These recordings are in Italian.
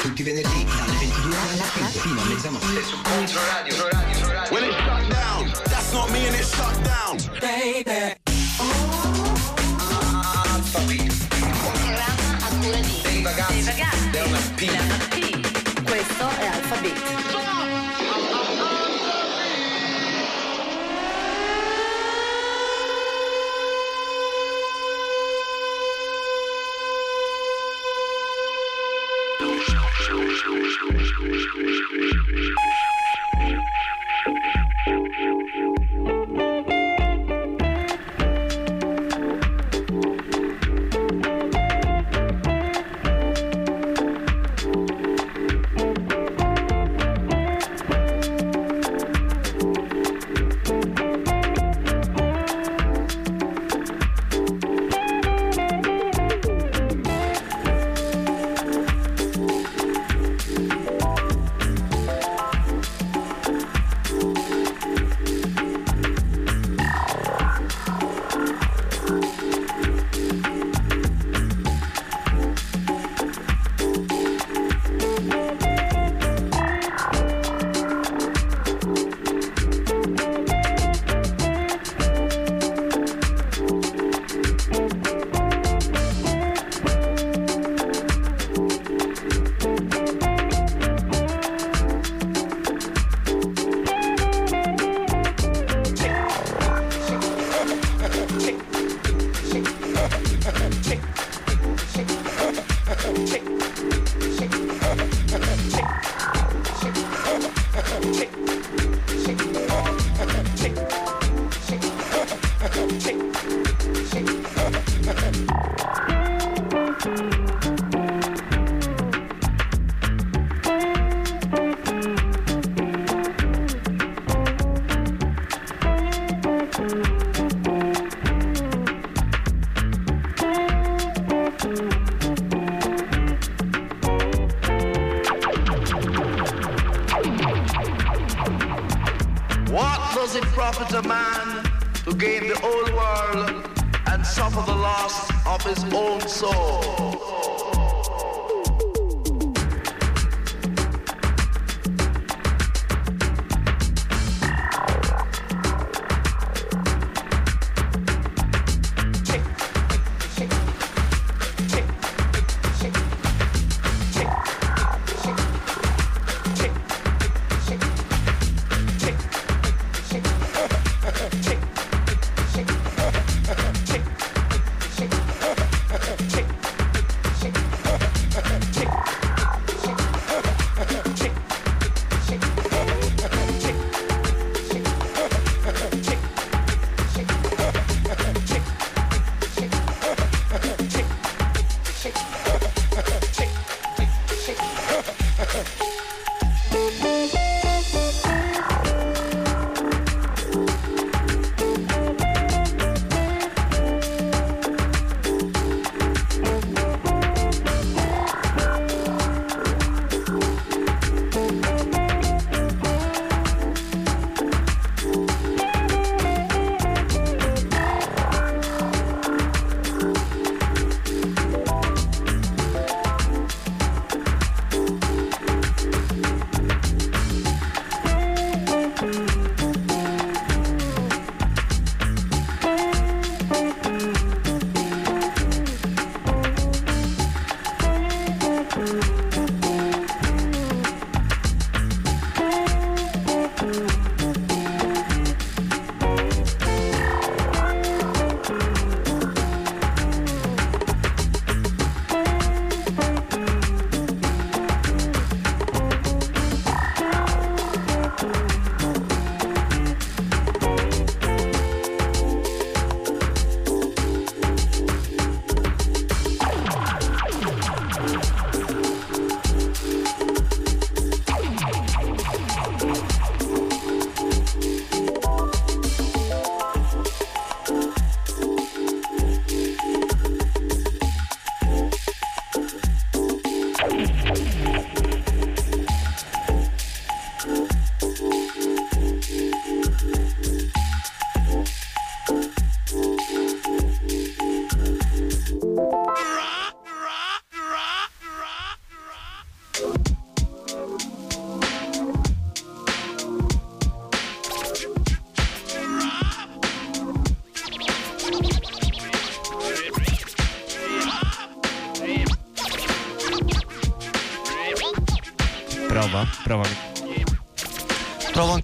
Tutti i venerdì dalle 22 alla fino a mezzanotte su Controradio. Controradio. When it shut down, that's not me and it shut down. Baby. To the old world and suffer the loss of his own soul?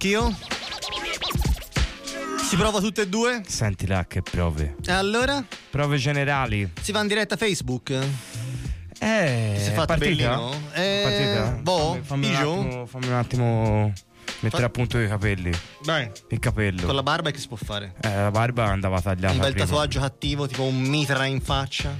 Anch'io. Si prova tutte e due? Senti là che prove. E allora? Prove generali. Si va in diretta Facebook? Eh, Si è fatto partita? bellino? Eh, partita? boh, fammi, fammi, un attimo, fammi un attimo mettere Fa- a punto i capelli. Dai. Il capello. Con la barba che si può fare? Eh, la barba andava tagliata. Un bel prima. tatuaggio cattivo, tipo un mitra in faccia.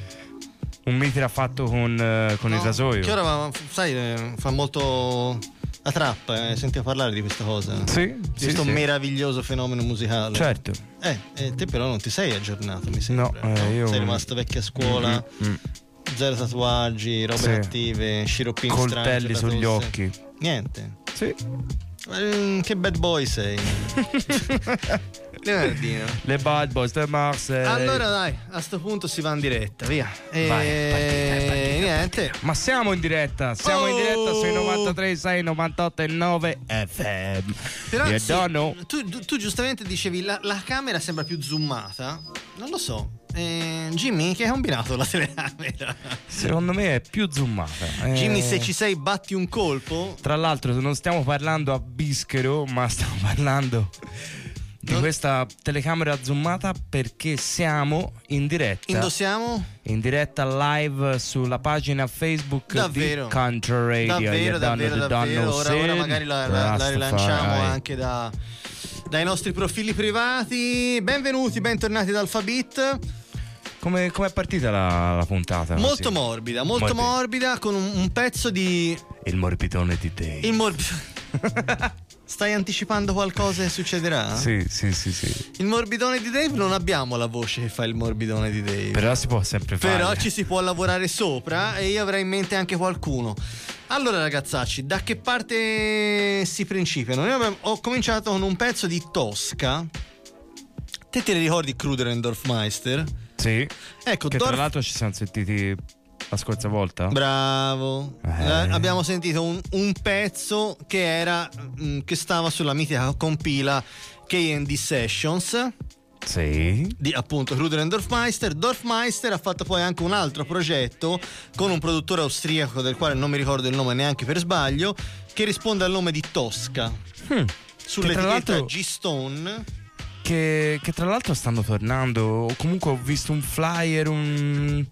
Un mitra fatto con, eh, con il No, rasoio. Che ora, sai, eh, fa molto la trap, eh, sentivo parlare di questa cosa. Sì, Di questo sì. meraviglioso fenomeno musicale. Certo. Eh, eh, te però non ti sei aggiornato, mi sembra. No, eh, io- Sei rimasto vecchio a scuola, Mm, mm. zero tatuaggi, robe Sì. attive, sciroppini Coltelli sugli tosse. occhi. Niente. Sì. Eh, che bad boy sei. Leonardino. Le bad boys di Marseille. Allora dai, a sto punto si va in diretta, via. E Vai, partita, partita, niente. Ma siamo in diretta, siamo in diretta sui Oh! 93, 6, 98 e 9 FM. Però sì, tu, tu- tu giustamente dicevi la, la camera sembra più zoomata. Non lo so. Eh, Jimmy, che hai combinato la telecamera? Secondo me è più zoomata. Eh, Jimmy, se ci sei, batti un colpo. Tra l'altro non stiamo parlando a bischero, ma stiamo parlando di questa telecamera zoomata perché siamo in diretta. Indossiamo? in diretta live sulla pagina Facebook Davvero? di Country Radio. Davvero, davvero, davvero. Ora, ora magari la, la- la rilanciamo anche da- dai nostri profili privati. Benvenuti, bentornati ad Alphabet. Come è partita la, la puntata? Molto Sì. morbida, molto Morbida. morbida, con un, un pezzo di. Il morbidone di Dave. Il morbido. Stai anticipando qualcosa che succederà? Sì, sì, sì, sì. Il morbidone di Dave non abbiamo la voce che fa il morbidone di Dave. Però si può sempre fare. Però ci si può lavorare sopra e io avrei in mente anche qualcuno. Allora ragazzacci, da che parte si principiano? Io abbiamo- ho cominciato con un pezzo di Tosca. Te te ne ricordi Kruder e Dorfmeister? Sì. Ecco, Che Dorf- tra l'altro ci siamo sentiti la scorsa volta. Bravo. Eh. Eh, abbiamo sentito un, un pezzo che era mm, che stava sulla mitica compila KD Sessions Sì. di appunto e Dorfmeister. Dorfmeister ha fatto poi anche un altro progetto con un produttore austriaco del quale non mi ricordo il nome neanche per sbaglio, che risponde al nome di Tosca. Hmm. Sull'etichetta G-Stone. Che, che tra l'altro stanno tornando. O comunque ho visto un flyer, un.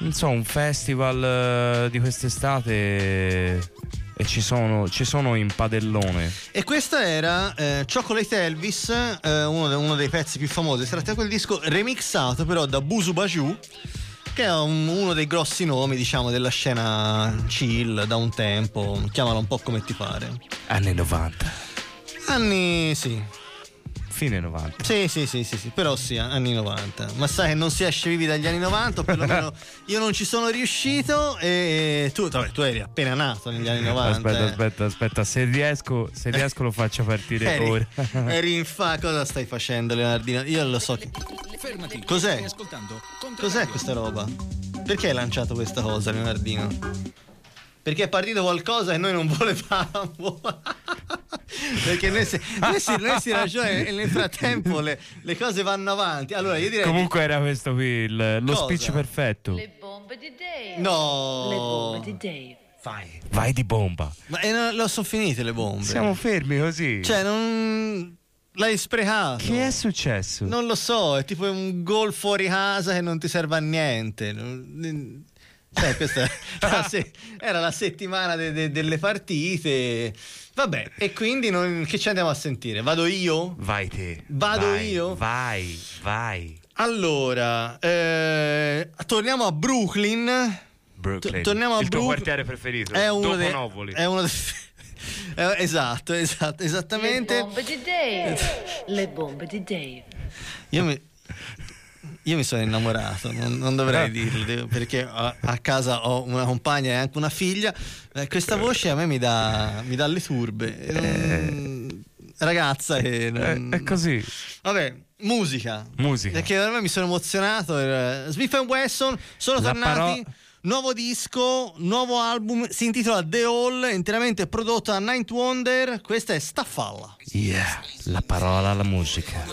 Non so, un festival eh, di quest'estate. E ci sono, ci sono in padellone. E questo era eh, Chocolate Elvis, eh, uno, uno dei pezzi più famosi. Si tratta di quel disco remixato però da Busu Baju, che è un- uno dei grossi nomi, diciamo, della scena chill da un tempo. Chiamala un po' come ti pare. Anni 90. Anni, sì. Fine 90. Sì, sì, sì, sì, sì, però sì, anni 90. Ma sai che non si esce vivi dagli anni 90, o perlomeno io non ci sono riuscito e tu, vabbè, tu eri appena nato negli anni 90. Aspetta, eh. aspetta, aspetta. Se riesco, se riesco lo faccio partire Eri, ora. eri in fa, cosa stai facendo Leonardino? Io lo so che... Fermati. Cos'è? Stai ascoltando? Cos'è questa roba? Perché hai lanciato questa cosa Leonardino? Perché è partito qualcosa e noi non volevamo. Perché noi si, noi si, noi si ragiona e nel frattempo le, le cose vanno avanti. Allora io direi... Comunque era questo qui il- lo Cosa? speech perfetto. Le bombe di Dave. No! Le bombe di Dave. Fai. Vai di bomba. Ma eh, lo sono finite le bombe. Siamo fermi così. Cioè, non. L'hai sprecato. che è successo? Non lo so, è tipo un gol fuori casa che non ti serve a niente. Cioè, questa era la, se- era la settimana de- de- delle partite. Vabbè, e quindi non- che ci andiamo a sentire? Vado io? Vai te. Vado Vai, io? Vai, vai. Allora, eh, torniamo a Brooklyn. Brooklyn. T- torniamo a Il tuo Brook- quartiere preferito. È uno dopo dei. Novoli. È uno dei- eh, esatto, esatto, Le esattamente. bombe di Dave. Le bombe di Dave. Io mi, io mi sono innamorato, non, non dovrei dirlo devo- perché a, a casa ho una compagna e anche una figlia. Eh, questa voce a me mi dà, mi dà le turbe. Non- ragazza, e non- È, è così. Vabbè, musica. Musica. Perché per me mi sono emozionato. eh, Smith Wesson sono La tornati. paro- Nuovo disco, nuovo album, si intitola The All, interamente prodotto da Ninth Wonder. Questa è Staffalla. Yeah, la parola alla musica.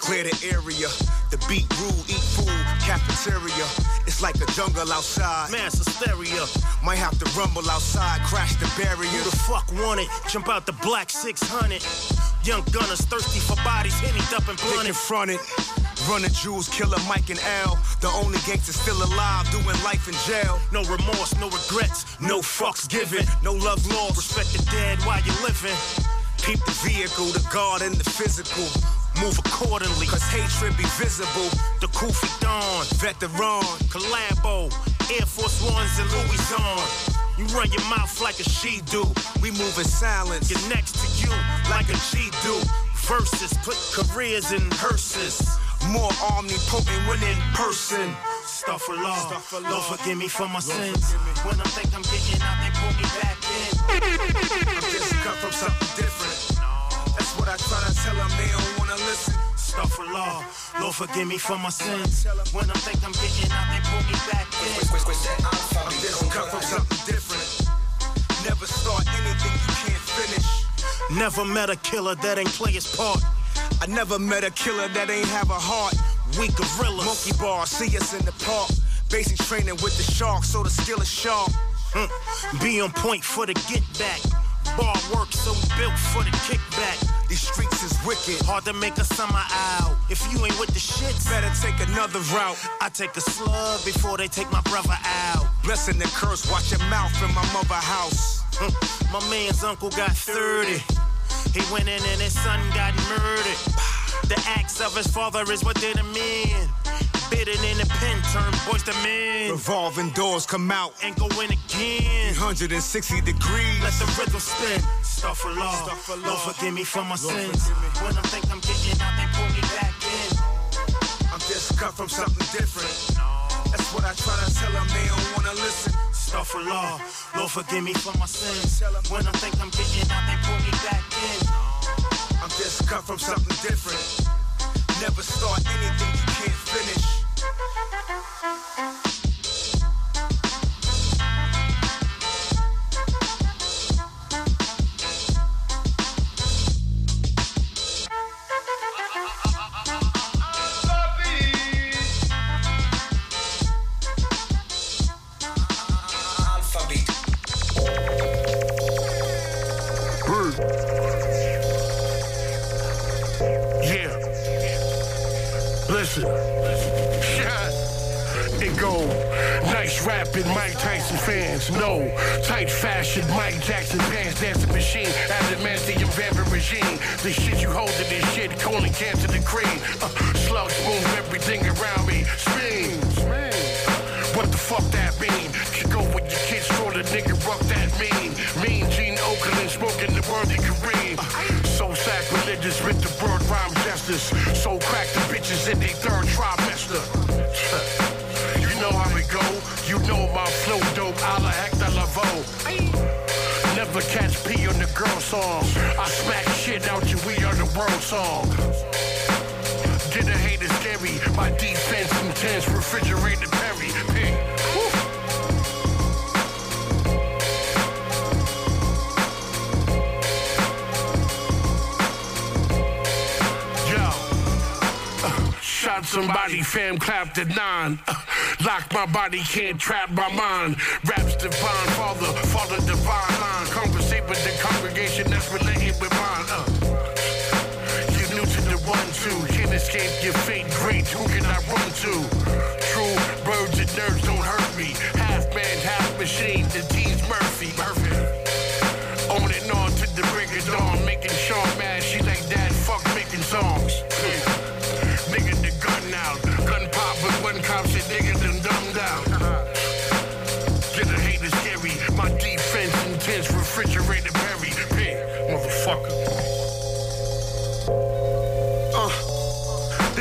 Clear the area. The beat rule, eat food, cafeteria. It's like a jungle outside. Mass hysteria. Might have to rumble outside, crash the barrier. Who the fuck want it? Jump out the black 600. Young gunners thirsty for bodies, hennied up and blunted. confronted. Running jewels, killer Mike and L. The only gangster still alive, doing life in jail. No remorse, no regrets, No fucks given, no love lost. respect the dead while you're living. Keep the vehicle, the guard, and the physical. Move accordingly. Cause hatred be visible. The Kufi Dawn, Veteran, Collabo, Air Force Ones and Louis on. You run your mouth like a she do. we move in silence. Get next to you like a G do. Versus put careers in hearses. More omnipotent when in person. Stuff for law. Lord forgive me for my sins. When I think I'm getting out, they pull me back. I'm just cut from something different. That's what I try to tell them, they don't wanna listen. Stuff for law. Lord forgive me for my sins. When I think I'm getting out, they pull me back in. I'm just cut from something different. Never start anything you can't finish. Never met a killer that ain't play his part. I never met a killer that ain't have a heart. We gorillas. Monkey bar, see us in the park. Basic training with the sharks, so the skill is sharp. Be on point for the get back. Bar work so built for the kickback. These streets is wicked. Hard to make a summer out. If you ain't with the shits, Better take another route. I take a slug before they take my brother out. Blessing the curse, watch your mouth in my mother house. My man's uncle got 30. He went in and his son got murdered. The acts of his father is what did him in. Bitten in the pen, turn boys to men. Revolving doors come out. And go in again. 160 degrees. Let the rhythm spin. Stuff for law. Lord forgive me for my sins. When I think I'm getting out, they pull me back in. I'm just cut from something different. That's what I try to tell them, they don't wanna listen. Stuff for law. Lord forgive me for my sins. When I think I'm getting out, they pull me back in. I'm just cut from something different. Never start anything you can't finish. Thank you. Listen. Shot. It go. Nice rapping, Mike Tyson fans. No. Tight fashion, Mike Jackson pants, dancing machine. Adamantium vampire regime. The shit you hold in this shit, colon cancer the cream. Uh, slugs move everything around me. Spin. What the fuck that mean? You go with your kids, throw the nigga rock that mean. Mean Gene Oakland smoking the worthy Kareem. So crack the bitches in their third trimester. You know how it go. You know my flow dope. A la Hector Lavoe. Never catch pee on the girl song. I smack shit out you. We are the world song. Get a hater scary. My defense intense. Refrigerated Perry. Shot somebody, fam, clapped at nine. Uh, lock my body, can't trap my mind. Raps divine, father, father divine line. Conversate with the congregation that's related with mine. Uh, you new to the one, two. Can't escape your fate, great. Who can I run to? True, birds and nerds don't hurt me. Half man, half machine. The D's Murphy. Murphy. On and on to the break of dawn. Making sure mad.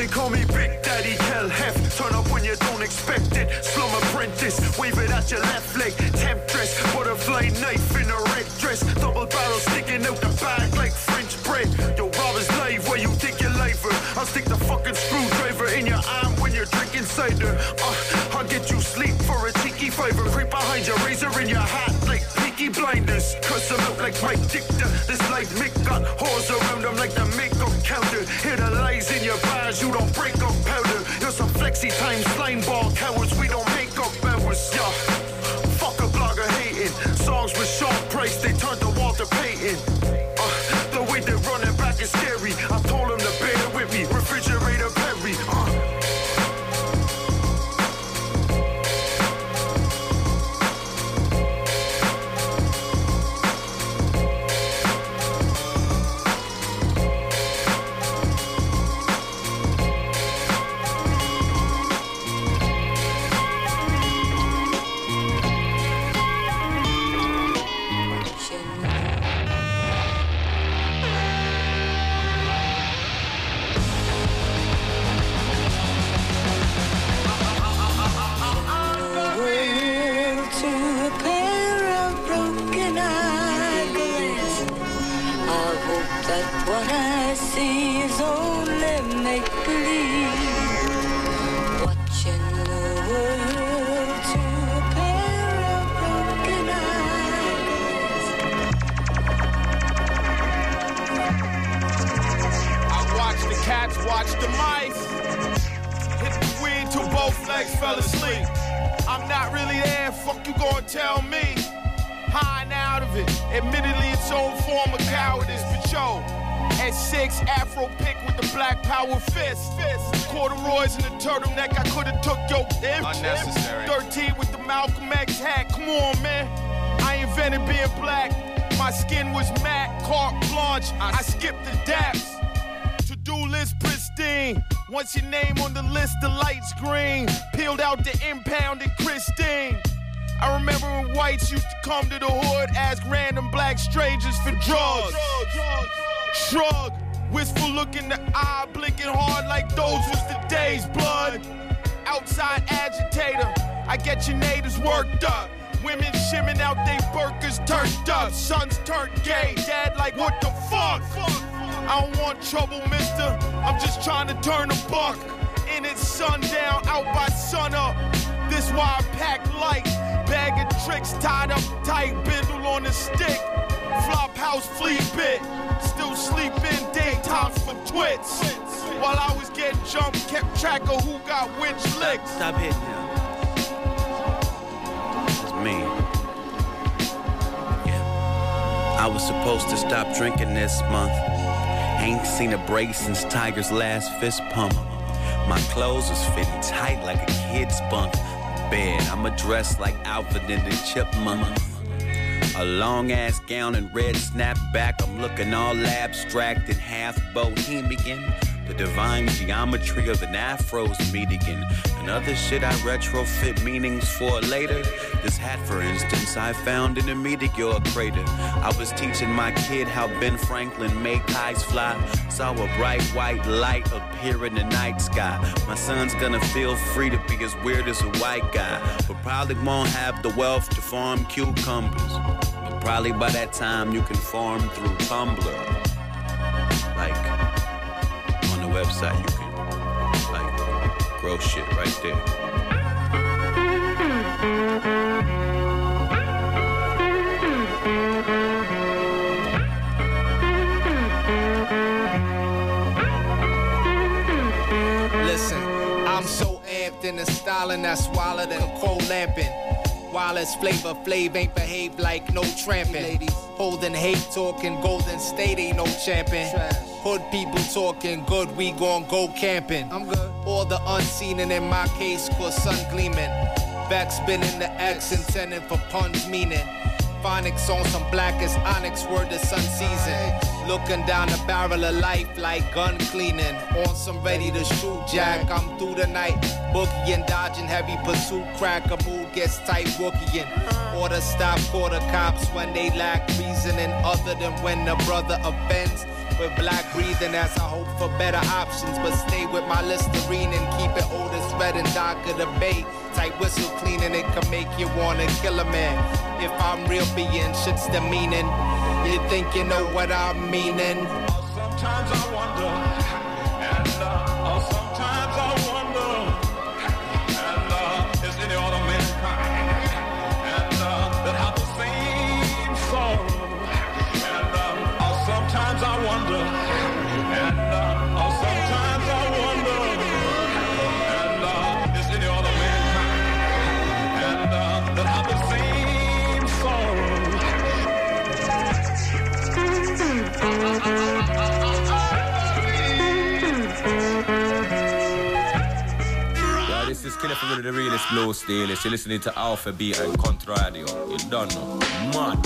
They call me Big Daddy Hell Hef. Turn up when you don't expect it. Slum apprentice, wave it at your left leg. Temptress, butterfly knife in a red dress. Double barrel sticking out the bag like French bread. Yo, robbers live where you think you're liver. I'll stick the fucking screwdriver in your arm when you're drinking cider. Uh, I'll get you sleep for a cheeky fiver. Creep behind your razor in your hat like Peaky blinders, cuss them out like Mike Dictor. This life Mick got whores around them like the makeup counter. Hear the lies in your bars, you don't break up powder. You're some flexi time slime ball cowards, we don't make up hours, yeah. Fuck a blogger hating. Songs with Sean Price, they turned to Walter Payton. Uh, the way they run it back is scary. I worked up. Women shimming out they burkers turned up. Sons turned gay. Dad like, what the fuck? I don't want trouble, mister. I'm just trying to turn a buck. In it's sundown, out by sunup. This why I pack light. Bag of tricks tied up tight. Bindle on a stick. Flop house flea bit. Still sleeping daytimes for twits. While I was getting jumped, kept track of who got which licks. Stop hitting I was supposed to stop drinking this month. Ain't seen a break since Tiger's last fist pump. My clothes is fitting tight like a kid's bunk. Bed, I'ma dress like Alfred and the Chipmunk. A long ass gown and red snapback. Looking all abstract and half bohemian. The divine geometry of an afro's median. And other shit I retrofit meanings for later. This hat, for instance, I found in a meteor crater. I was teaching my kid how Ben Franklin made kites fly. Saw a bright white light appear in the night sky. My son's gonna feel free to be as weird as a white guy. But probably won't have the wealth to farm cucumbers. Probably by that time you can farm through Tumblr. Like on the website you can like grow shit right there. Listen, I'm so amped in the styling that's wilder than cold lamping. While it's flavor, Flav ain't behave like no tramping. Holding hate, talking Golden State ain't no champion. Hood people talking good, we gon' go camping. I'm good. All the unseen and in my case, cause sun gleaming. Back spinning the X intended for puns meaning. Phonics on some blackest onyx, word the sun season. Looking down the barrel of life like gun cleaning. On some ready to shoot jack, I'm through the night. Boogieing, dodging heavy pursuit, crack a mood gets tight, rookieing. Order stop, quarter cops when they lack reasoning other than when the brother offends. With black breathing as I hope for better options, but stay with my Listerine and keep it Otis red and dark of the bay. Tight whistle cleaning, it can make you wanna kill a man. If I'm real being, shit's the meaning. You think you know what I'm meaning? Sometimes I wonder, this is Killer for the realest blow stylist. You're listening to Alpha Beat and Contra Radio. You done know. Man.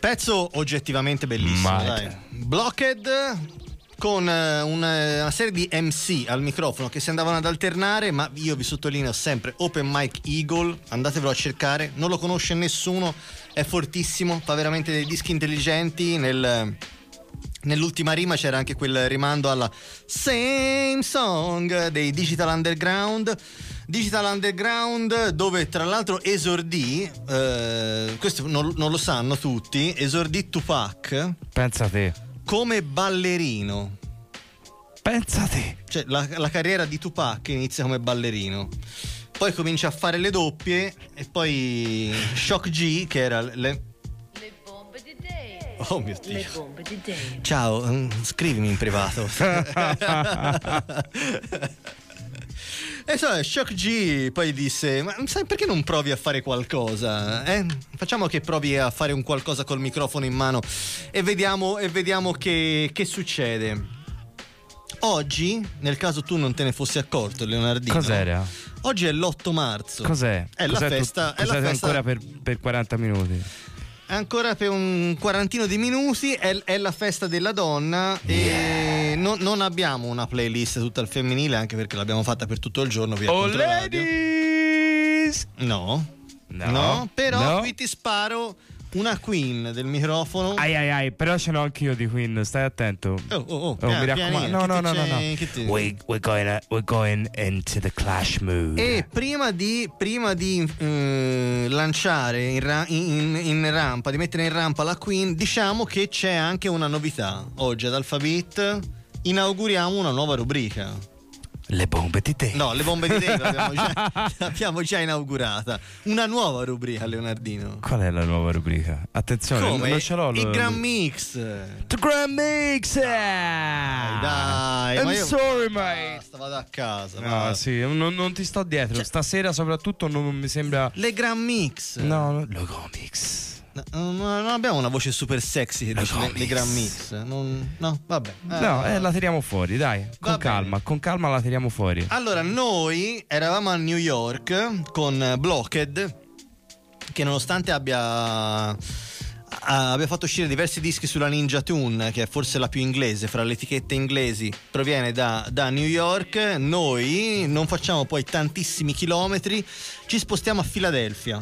Pezzo oggettivamente bellissimo, Mad. dai. Blocked con eh, una, una serie di MC al microfono che si andavano ad alternare, ma io vi sottolineo sempre Open Mic Eagle, andatevelo a cercare, non lo conosce nessuno, è fortissimo, fa veramente dei dischi intelligenti nel Nell'ultima rima c'era anche quel rimando alla Same Song dei Digital Underground. Digital Underground dove tra l'altro esordì, eh, questo non, non lo sanno tutti, esordì Tupac Pensa te. come ballerino. Pensa te. Cioè la, la carriera di Tupac inizia come ballerino. Poi comincia a fare le doppie e poi Shock G che era le... Oh mio Dio. Le bombe di Dave. Ciao, mm, scrivimi in privato. E so, Shock G poi disse: Ma sai perché non provi a fare qualcosa? eh? Facciamo che provi a fare un qualcosa col microfono in mano e vediamo, e vediamo che, che succede. Oggi, nel caso tu non te ne fossi accorto, Leonardino. Cos'era? Oggi è l'8 marzo. Cos'è? È la Cos'è tu- festa. È la festa ancora per, per 40 minuti. Ancora per un quarantino di minuti è, è la festa della donna e non, non abbiamo una playlist tutta al femminile anche perché l'abbiamo fatta per tutto il giorno via Oh, ladies! No. No. No, però No. qui ti sparo una queen del microfono. Ai ai ai, però ce l'ho anch'io di Queen, stai attento. Oh, oh, oh, mi pian- raccomando. pianino, No, no, no, no, no. We, we're, going, uh, we're going into the clash mood. E prima di, prima di eh, lanciare in, ra- in- in rampa, di mettere in rampa la Queen, diciamo che c'è anche una novità. Oggi ad Alphabet inauguriamo una nuova rubrica. Le bombe di te. No, le bombe di Dave l'abbiamo già, l'abbiamo già inaugurata. Una nuova rubrica, Leonardino. Qual è la nuova rubrica? Attenzione, Come? non ce l'ho. Il lo- Grand Mix. The Grand Mix! Dai, dai, I'm ma io- sorry, mate. Basta, vado a casa. No, va. sì, non, non ti sto dietro. Stasera, soprattutto, non mi sembra. Le Grand Mix. No, no, le Grand Mix. No, non abbiamo una voce super sexy che dice le, le Grand Mix. Non- no, vabbè. Eh, No, eh, la tiriamo fuori, dai. Con calma, con calma la tiriamo fuori. Allora, noi eravamo a New York con Blocked, che nonostante abbia, abbia fatto uscire diversi dischi sulla Ninja Tune, che è forse la più inglese fra le etichette inglesi, proviene da, da New York, noi non facciamo poi tantissimi chilometri, ci spostiamo a Filadelfia.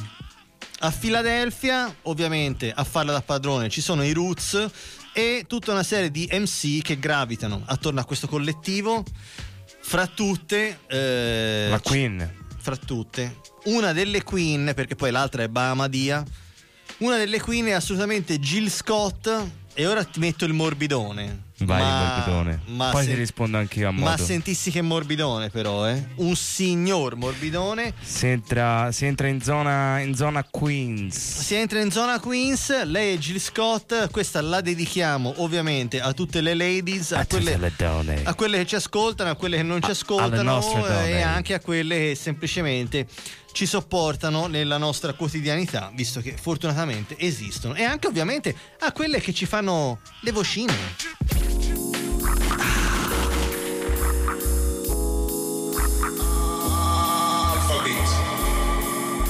A Filadelfia, ovviamente, a farla da padrone ci sono i Roots e tutta una serie di MC che gravitano attorno a questo collettivo. Fra tutte, eh, La Queen. fra tutte, una delle Queen, perché poi l'altra è Bahamadia. Una delle Queen è assolutamente Jill Scott. E ora ti metto il morbidone. Vai, Ma- morbidone. ma Poi se- ti rispondo anch'io a Ma modo. sentissi che morbidone, però, eh? Un signor morbidone. Si entra, si entra in, zona, in zona Queens. Si entra in zona Queens, lei è Jill Scott, questa la dedichiamo ovviamente a tutte le ladies, a, A quelle, le donne. a quelle che ci ascoltano, a quelle che non ci alle ascoltano donne. e anche a quelle che semplicemente ci sopportano nella nostra quotidianità, visto che fortunatamente esistono, e anche ovviamente a quelle che ci fanno le vocine.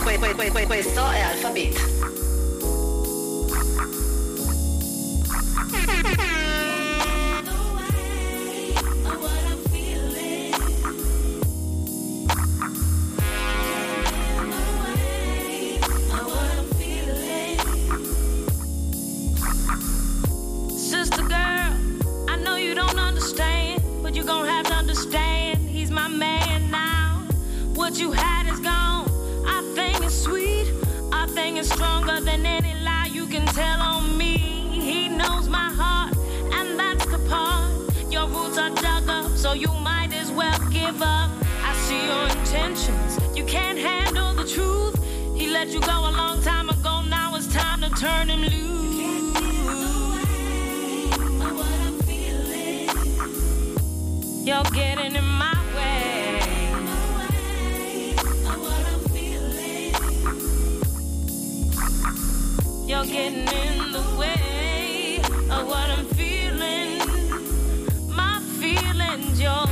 Que- que- que- que- questo è Alphabet. Understand, but you're gonna have to understand. He's my man now. What you had is gone. Our thing is sweet. Our thing is stronger than any lie you can tell on me. He knows my heart, and that's the part. Your roots are dug up, so you might as well give up. I see your intentions. You can't handle the truth. He let you go a long time ago. Now it's time to turn him loose. You're getting in my way. You're getting in the way of what I'm feeling. My feelings, you're,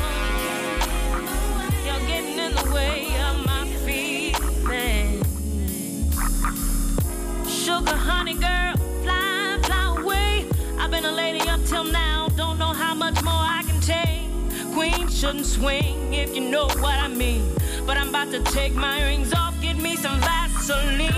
you're getting in the way of my feelings. Sugar, honey, girl, fly, fly away. I've been a lady up till now shouldn't swing if you know what I mean. But I'm about to take my rings off, get me some Vaseline.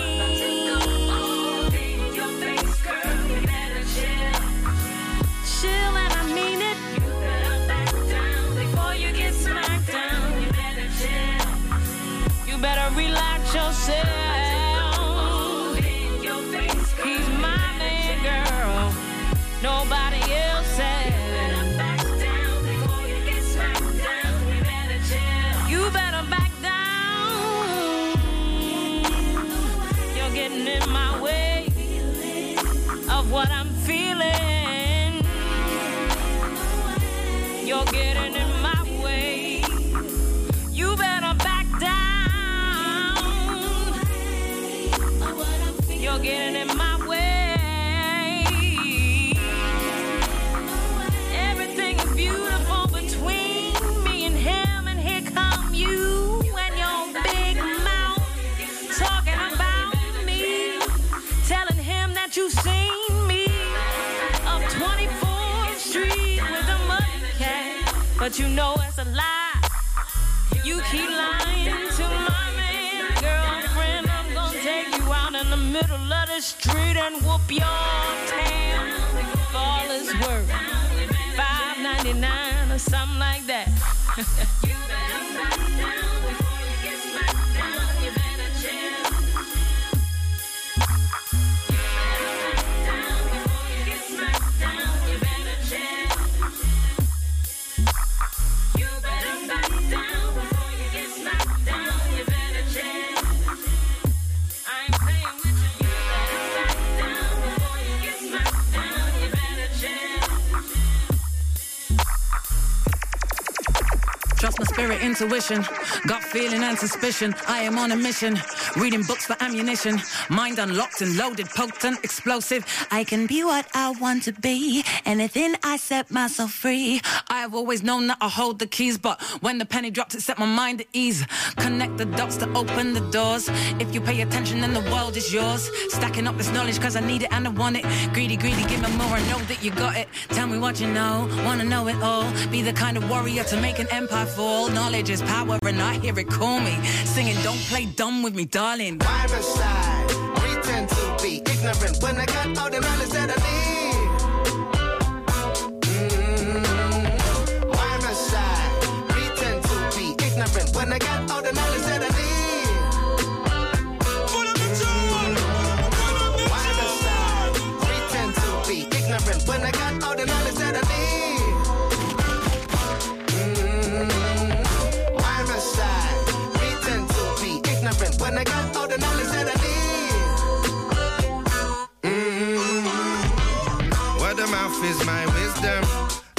Chill and I mean it. You better back down before you get smacked down. You better chill. You better relax yourself. what I but you know it's a lie. You keep lying to my man, girlfriend. I'm gonna take you out in the middle of the street and whoop your spirit, intuition, gut feeling and suspicion. I am on a mission, reading books for ammunition. Mind unlocked and loaded, potent, explosive. I can be what I want to be. Anything I set myself free. I have always known that I hold the keys, but when the penny dropped, it set my mind at ease. Connect the dots to open the doors. If you pay attention, then the world is yours. Stacking up this knowledge, cause I need it and I want it. Greedy, greedy, give me more. I know that you got it. Tell me what you know, wanna know it all. Be the kind of warrior to make an empire fall. Knowledge is power, and I hear it call me. Singing, don't play dumb with me, darling. Pretend to be ignorant when I got all the knowledge that I need. Mm-hmm. By my side, pretend to be ignorant when I got all the knowledge that I ignorant when I got all the knowledge that I need. Wisdom.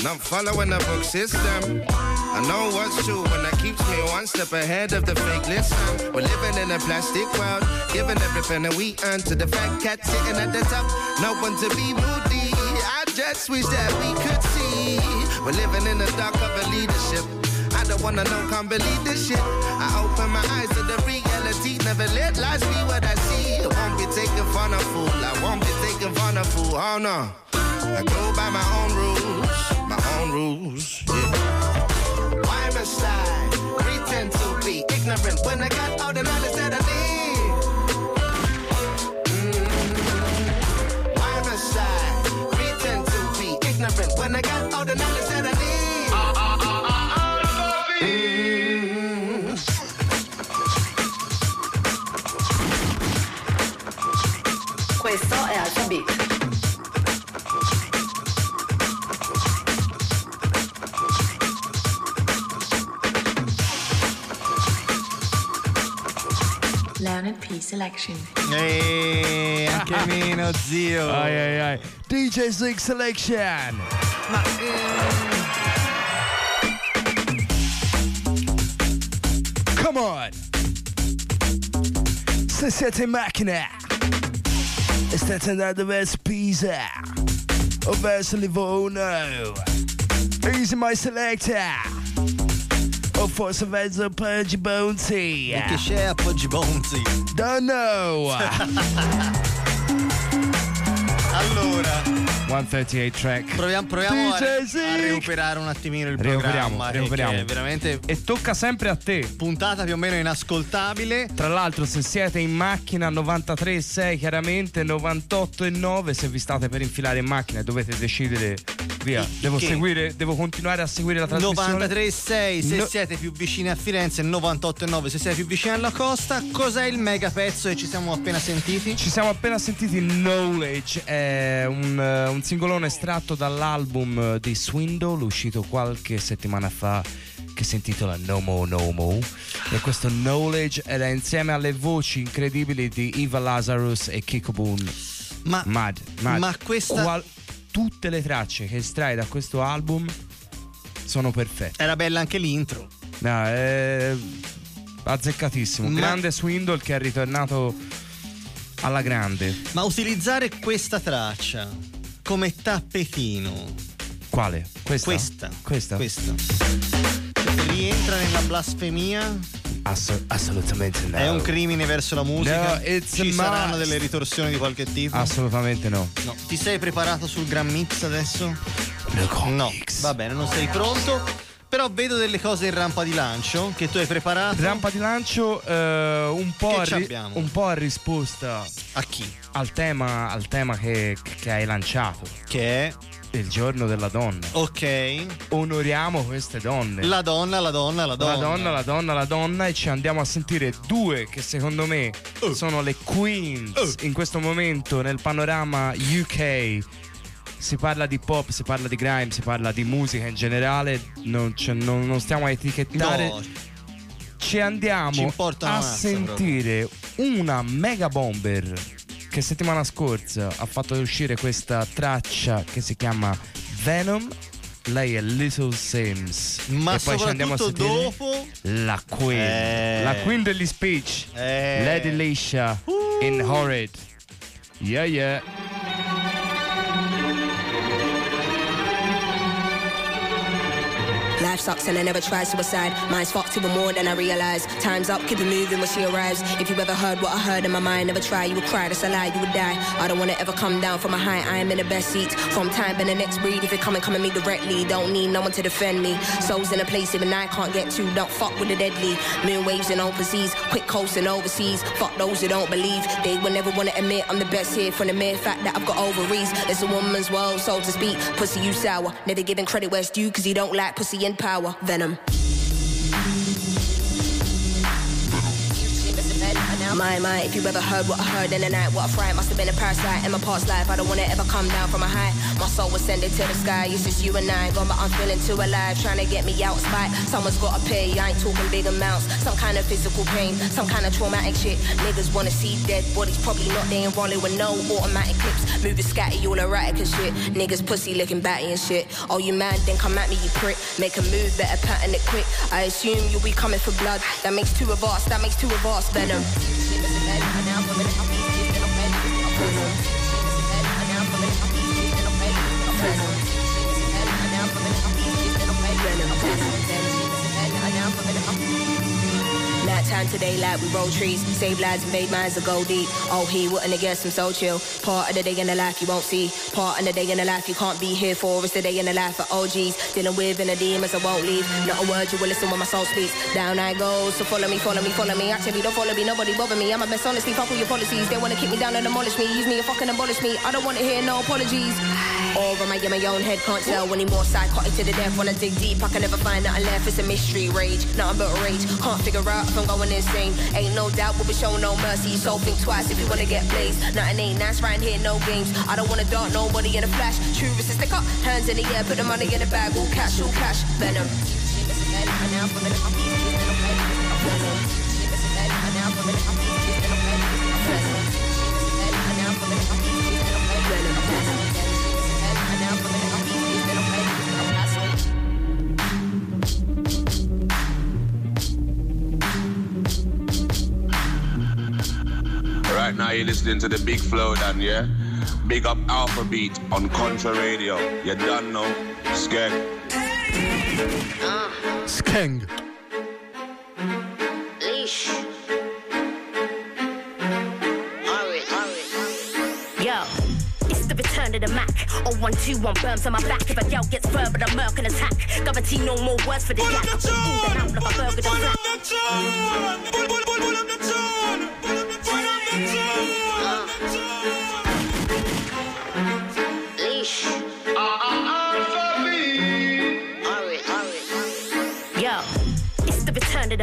Not following the book system. I know what's true when that keeps me one step ahead of the fake listen. We're living in a plastic world, giving everything that we earn to the fat cat sitting at the top. No one to be moody. I just wish that we could see. We're living in the dark of a leadership. I don't wanna know, can't believe this shit. I open my eyes to the reality. Never let lies be what I see. I won't be taken for a fool. I won't be taken for a fool. Oh no. I go by my own rules. My own rules. Yeah. Why must I pretend to be ignorant when I got all the knowledge that I need? Mm, Why must I pretend to be ignorant when I got Leonard P. Selection. Eeeh, anche meno, zio. Ai ai ai. DJ Six Selection. Ma eh, Come on. Se siete in macchina e state andando verso Pisa o verso Livorno, easy my selector. Or for some Enzo Pudge Bounty. Make a share, Pudge Bounty. Don't know. Allora, 138 track. proviamo, proviamo a, a recuperare un attimino il Recuperiamo, programma. eh, recuperiamo. veramente E tocca sempre a te. puntata più o meno inascoltabile. Tra l'altro, se siete in macchina 93,6, chiaramente 98,9. Se vi state per infilare in macchina e dovete decidere, via, devo che? seguire, devo continuare a seguire la trasmissione. 93,6 se No- siete più vicini a Firenze, 98,9 se siete più vicini alla costa. Cos'è il mega pezzo che ci siamo appena sentiti? Ci siamo appena sentiti Knowledge, è un, eh, un singolone estratto dall'album eh, di Swindle uscito qualche settimana fa che si intitola No Mo No Mo e questo Knowledge era insieme alle voci incredibili di Eva Lazarus e Kiko Boone. Ma, mad, mad. ma questa- Qual- tutte le tracce che estrai da questo album sono perfette. Era bella anche l'intro. No, è azzeccatissimo. Ma- Grande Swindle che è ritornato alla grande. Ma utilizzare questa traccia come tappetino. Quale? Questa? Questa. Questa? Questa. Rientra nella blasfemia? Asso- assolutamente no. È un crimine verso la musica? No, Ci a saranno delle ritorsioni di qualche tipo? Assolutamente no. No. Ti sei preparato sul Gran Mix adesso? No. Va bene, non sei pronto. Però vedo delle cose in rampa di lancio che tu hai preparato. Rampa di lancio eh, un, po a ri- un po' a risposta a chi? Al tema, al tema che, che hai lanciato. Che è? Il giorno della donna. Ok. Onoriamo queste donne. La donna, la donna, la donna. La donna, la donna, la donna e ci andiamo a sentire due che secondo me Uh. sono le queens in questo momento nel panorama UK. Si parla di pop, si parla di grime, si parla di musica in generale, non, c'è- non- non stiamo a etichettare. No. Ci Ci andiamo una a mazza, sentire una mega bomber che settimana scorsa ha fatto uscire questa traccia che si chiama Venom. Lei è Little Sims. Ma e poi ci andiamo a sentire dopo la Queen. Eh. La Queen degli speech. Eh. Lady Leisha in Horrid. Yeah, yeah. Life sucks and I never tried suicide. Mine's fucked even more than I realize. Time's up, keep it moving when she arrives. If you ever heard what I heard in my mind, never try, you would cry, that's a lie, you would die. I don't wanna ever come down from a high, I am in the best seat. From time and the next breed, if you're coming, come at me directly. Don't need no one to defend me. Souls in a place even I can't get to. Don't fuck with the deadly. Moon waves and open seas, quick coasting overseas. Fuck those who don't believe. They will never wanna admit I'm the best here from the mere fact that I've got ovaries. It's a woman's world, so to speak. Pussy, you sour. Never giving credit where it's due, cause you don't like pussy in power. Venom. My, my, if you ever heard what I heard in the night, what I fright must have been a parasite in my past life. I don't wanna ever come down from a high. My soul was ascended to the sky. It's just you and I. Gone, but I'm feeling too alive. Trying to get me out of spite. Someone's gotta pay. I ain't talking big amounts. Some kind of physical pain. Some kind of traumatic shit. Niggas wanna see dead bodies. Probably not they ain't rolling with no automatic clips. Moving scatty, all erratic and shit. Niggas pussy looking batty and shit. Oh, you mad? then come at me, you prick. Make a move, better pattern it quick. I assume you'll be coming for blood. That makes two of us. That makes two of us. Venom. Night time today, like we roll trees, save lives, invade minds, and go deep. Oh, he wouldn't have guessed I'm so chill. Part of the day in the life you won't see. Part of the day in the life you can't be here for. It's the day in the life of OGs. Dealing with inner demons, I won't leave. Not a word you will listen when my soul speaks. Down I go, so follow me, follow me, follow me. Actually, don't follow me, nobody bother me. I'm a best honestly, fuck all your policies. They wanna kick me down and demolish me. Use me and fucking abolish me. I don't wanna hear no apologies. Or am I in my own head? Can't tell anymore. Psychotic to the death. Wanna dig deep, I can never find nothing left. It's a mystery rage, nothing but rage. Can't figure out if I'm going insane. Ain't no doubt, we'll be shown no mercy. So think twice if you wanna get blazed. Nothing ain't nice right here, no games. I don't wanna dart nobody in a flash. True resist, stick up, hands in the air, put the money in the bag. All cash, all cash, venom. Right now you're listening to the Big Flow Dan, yeah? Big up Alpha Beat on Contra Radio. You done know. Skeng. Skeng. Leash. Yo, it's the return of the Mac. Oh, one, two, one burns on my back. If a gal gets verbal, the murk and attack. Guarantee no more words for the yak. I go in and out like a burger to flat. Leash.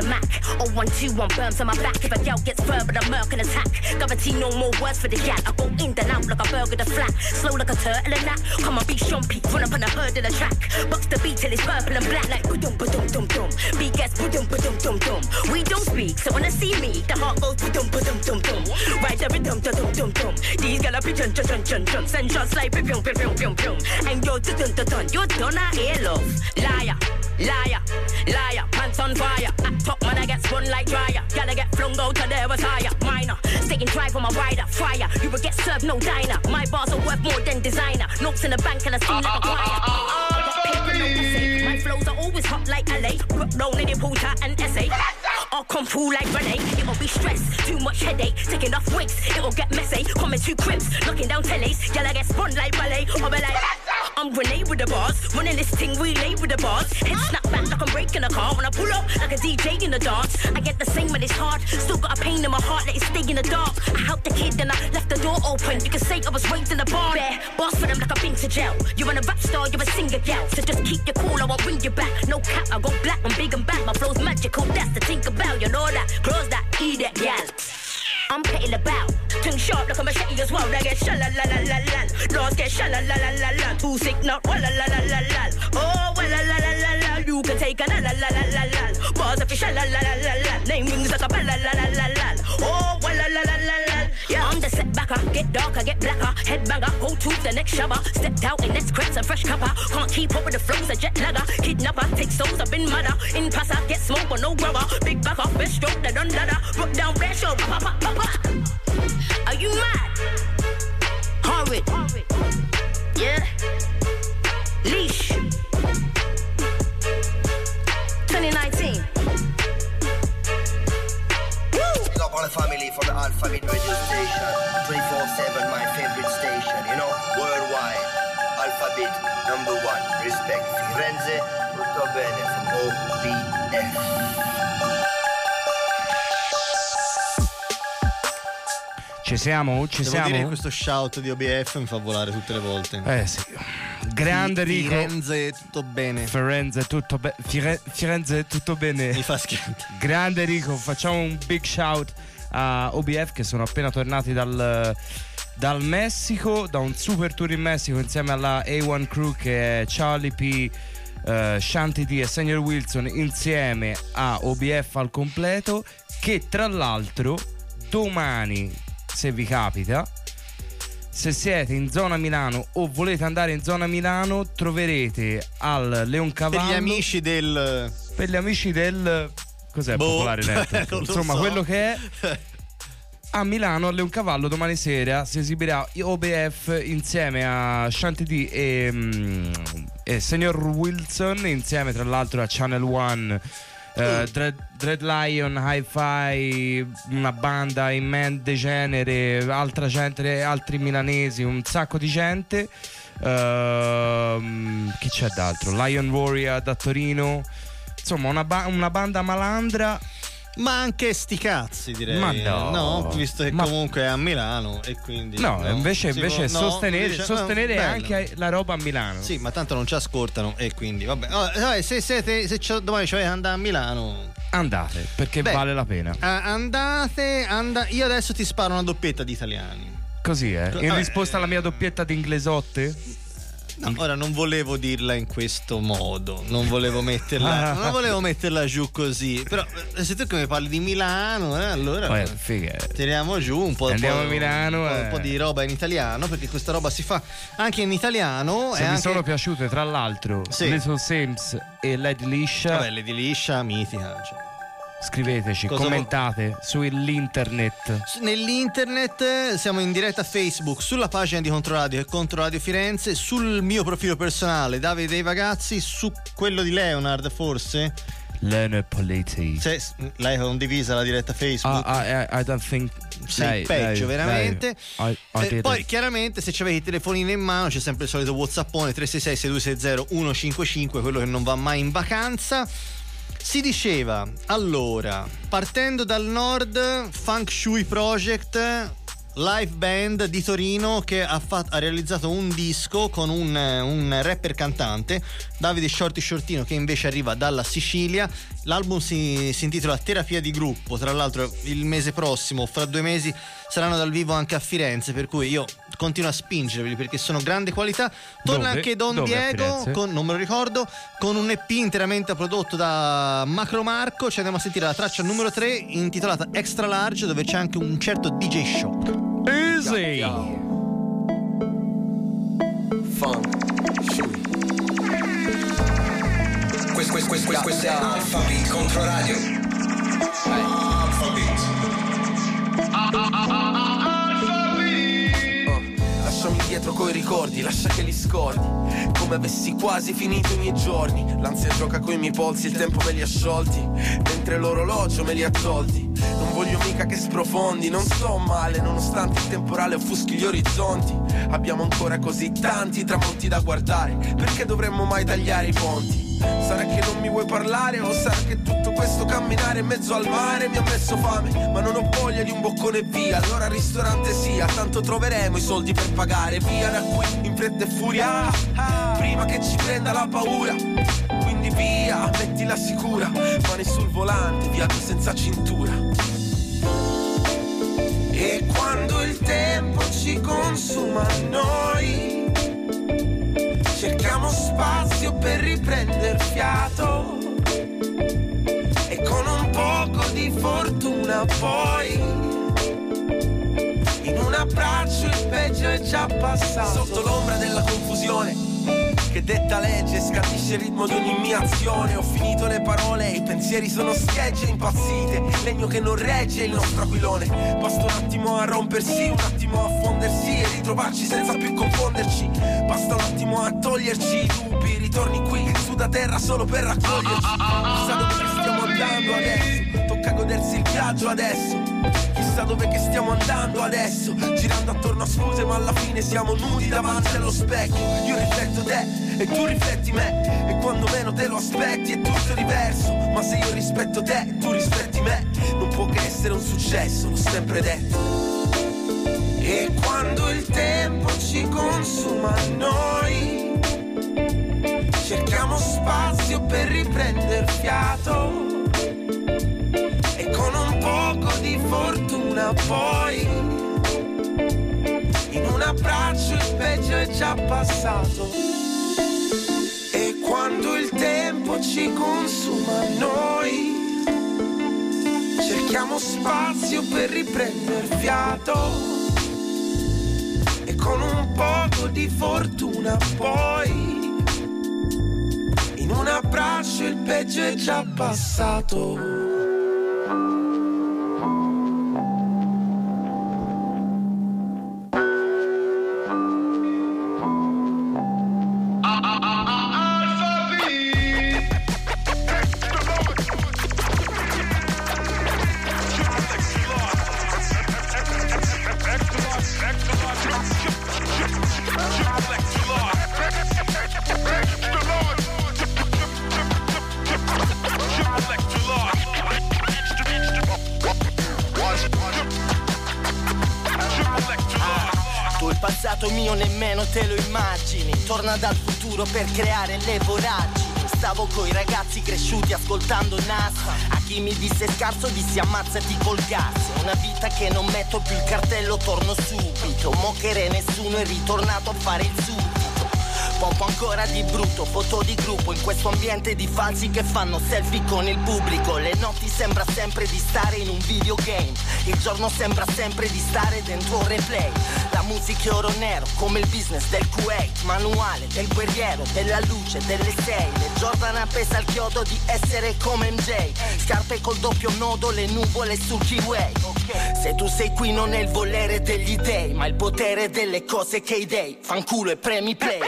The of the Mac. Oh, one, two, one burns on my back. If a gal gets verbal, the murk and attack. Guarantee no more words for the yak. I go in and out like a burger to flat. Slow like a turtle and that. Come on, be shumpy. Run up on the herd of the track. Box the beat till it's purple and black. Like boom, boom, boom, boom. Big ass boom, boom, boom, boom. We don't speak, so when I see me, the heart goes boom, boom, boom, boom. Right there, dum, dum, dum, dum, dum. These gala be dun, dun, dun, dun, dun. Send shots like pum, pum, pum, pum, pum. And yo, dun, dun, dun, dun. You done a hear love. Liar, liar, liar. Pants on fire. Top, man, I get spun like dryer. Gotta get flung out to their retire. Minor, staying dry for my rider. Fire, you will get served no diner. My bars are worth more than designer. Notes in the bank and I seem like a ah, ah, choir. Ah, paper, no essay. My flows are always hot like LA. Put down in the and essay. I'll come through like Renee. It'll be stress, too much headache. Taking off wigs, it'll get messy. Coming two cribs, knocking down tellies. Y'all I get spun like ballet. I'll be like, I'm Renee with the bars. Running this thing we relay with the bars. Head snap back like I'm breaking a car. When I pull up like a DJ in the dance. I get the same when it's hard. Still got a pain in my heart, let it stay in the dark. I helped the kid, then I left the door open. You can say I was raised in the bar. There, boss for them like I've been to jail. You're a rap star, you're a singer gal. So just keep your cool, I won't bring you back. No cap, I go black, I'm big and bad. My flow's magical, that's the think about. You know that, close that, eat that, gal. I'm petting about. Tongue sharp like a machete as well. They get shala la la la la. Laws get shala la la la la. Too sick, not walla la la la la. Oh, walla la la la la. You can take a la la la la la la. Bars of shala la la la la. Name rings like a bella la la la la. Oh, walla la la la la. Yeah, I'm the setbacker. Get darker, get blacker. Headbanger, go to the next shower. Stepped out in next crepes and fresh copper. Can't keep up with the flows, a jet lagger. Kidnapper, take souls up in mother. In passer, get smoke but no rubber. Big backer, best stroke, the done ladder. Rock down, best show. Pop, pop, pop, pop. Are you mad? Horrid. Yeah. Leash. 2019. All the family from the Alphabet Radio Station. 24-7, my favorite station, you know, worldwide. Alphabet, number one. Respect. Firenze, tutto bene from OBF. Ci siamo? Ci Devo dire siamo? questo shout di OBF mi fa volare tutte le volte. Eh sì. Grande Fi- Rico. Firenze, tutto bene. Firenze, tutto bene. Firenze, tutto bene. Mi fa schifo. Grande Rico, facciamo un big shout a OBF che sono appena tornati dal, dal Messico, da un super tour in Messico insieme alla A1 Crew che è Charlie P. eh, Shanti D e Senior Wilson insieme a OBF al completo che tra l'altro domani se vi capita se siete in zona Milano o volete andare in zona Milano troverete al Per Leoncavallo gli amici del. per gli amici del cos'è Boh, Popolare Network insomma so. quello che è a Milano a Leoncavallo domani sera si esibirà OBF insieme a Shanti D e, mm, e Senior Wilson insieme tra l'altro a Channel One eh, Dread, Dread Lion, Hi-Fi, una banda in man degenere, altra gente, altri milanesi, un sacco di gente. Ehm, chi c'è d'altro? Lion Warrior da Torino. Insomma, una, ba- una banda malandra. Ma anche sti cazzi, direi. Ma no. visto che Ma- comunque è a Milano e quindi. No, invece, si invece può- no, sostenere, invece- sostenere no, anche la roba a Milano. Sì, ma tanto non ci ascoltano e quindi vabbè. Vabbè, se siete, se domani ci volete andare a Milano, Andate, perché Beh. vale la pena. andate, anda- Io adesso ti sparo una doppietta di italiani. Così è. In risposta alla mia doppietta di inglesotte? No, ora non volevo dirla in questo modo, non volevo metterla, non volevo metterla giù così. Però eh, se tu che mi parli di Milano, eh, allora figa. tiriamo giù un po', Andiamo po'- a Milano, un po', eh. un po' di roba in italiano, perché questa roba si fa anche in italiano. Se vi anche... sono piaciute, tra l'altro, Sì. Little Sims e Lady Liscia, Vabbè, Lady Liscia, mitica. cioè. Scriveteci, Cosa commentate sull'internet. S- Nell'internet eh, siamo in diretta Facebook, sulla pagina di Controradio e Controradio Firenze, sul mio profilo personale Davide dei Ragazzi, su quello di Leonard forse. Lene Politi. Se, lei ha condivisa la diretta Facebook. Ah, I, I, I don't think. sei dai, peggio, dai, veramente. dai. I, I Eh, poi chiaramente se avete i telefonini in mano c'è sempre il solito whatsappone 366-6260-155, quello che non va mai in vacanza. Si diceva, allora, partendo dal nord, Funk Shui Project, live band di Torino che ha, fatto- ha realizzato un disco con un, un rapper cantante, Davide Shorty Shortino, che invece arriva dalla Sicilia. L'album si, si intitola Terapia di gruppo, tra l'altro il mese prossimo, fra due mesi, saranno dal vivo anche a Firenze, per cui io continuo a spingervi perché sono grande qualità. Torna Dove? anche Don Dove Diego, con, non me lo ricordo, con un EP interamente prodotto da Macro Marco. Ci andiamo a sentire la traccia numero 3 intitolata Extra Large, dove c'è anche un certo DJ Shock. Easy! Shui. Questo, questo, questo, questo è Alphabet contro radio. Indietro coi ricordi, lascia che li scordi. Come avessi quasi finito i miei giorni. L'ansia gioca coi miei polsi, il tempo me li ha sciolti. Mentre l'orologio me li ha tolti. Non voglio mica che sprofondi, non sto male Nonostante il temporale offuschi gli orizzonti. Abbiamo ancora così tanti tramonti da guardare. Perché dovremmo mai tagliare i ponti? Sarà che non mi vuoi parlare o sarà che tutto questo camminare in mezzo al mare mi ha messo fame Ma non ho voglia di un boccone via. Allora al ristorante sia Tanto troveremo i soldi per pagare. Via da qui in fretta e furia Prima che ci prenda la paura. Quindi via, mettila sicura Mani sul volante, viaggio senza cintura. E quando il tempo ci consuma noi Cerchiamo spazio per riprendere fiato di fortuna poi In un abbraccio il peggio è già passato. Sotto l'ombra della confusione che detta legge scandisce il ritmo di ogni mia azione. Ho finito le parole, i pensieri sono schegge impazzite. Legno che non regge il nostro aquilone. Basta un attimo a rompersi, un attimo a fondersi E ritrovarci senza più confonderci. Basta un attimo a toglierci i dubbi Ritorni qui su da terra solo per raccoglierci andando adesso. Tocca godersi il viaggio adesso. Chissà dove che stiamo andando adesso. Girando attorno a scuse ma alla fine siamo nudi davanti allo specchio. Io rifletto te e tu rifletti me. E quando meno te lo aspetti è tutto diverso. Ma se io rispetto te e tu rispetti me. Non può che essere un successo, l'ho sempre detto. E quando il tempo ci consuma noi Cerchiamo spazio per riprendere fiato fortuna poi in un abbraccio il peggio è già passato. E quando il tempo ci consuma noi cerchiamo spazio per riprendere fiato. E con un poco di fortuna poi in un abbraccio il peggio è già passato mio nemmeno te lo immagini. Torna dal futuro per creare le voragini. Stavo coi ragazzi cresciuti ascoltando Nas A chi mi disse scarso dissi ammazzati col gas. Una vita che non metto più il cartello torno subito. Mocchere nessuno è ritornato a fare il suddito Poco ancora di brutto, foto di gruppo in questo ambiente di falsi che fanno selfie con il pubblico. Le notti sembra sempre di stare in un videogame, il giorno sembra sempre di stare dentro un replay. La musica è oro nero come il business del Kuwait, manuale del guerriero, della luce, delle sei. Le Jordan appesa al chiodo di essere come MJ, scarpe col doppio nodo, le nuvole sul keyway. Se tu sei qui non è il volere degli dei, ma il potere delle cose che i dei. Fanculo e premi play.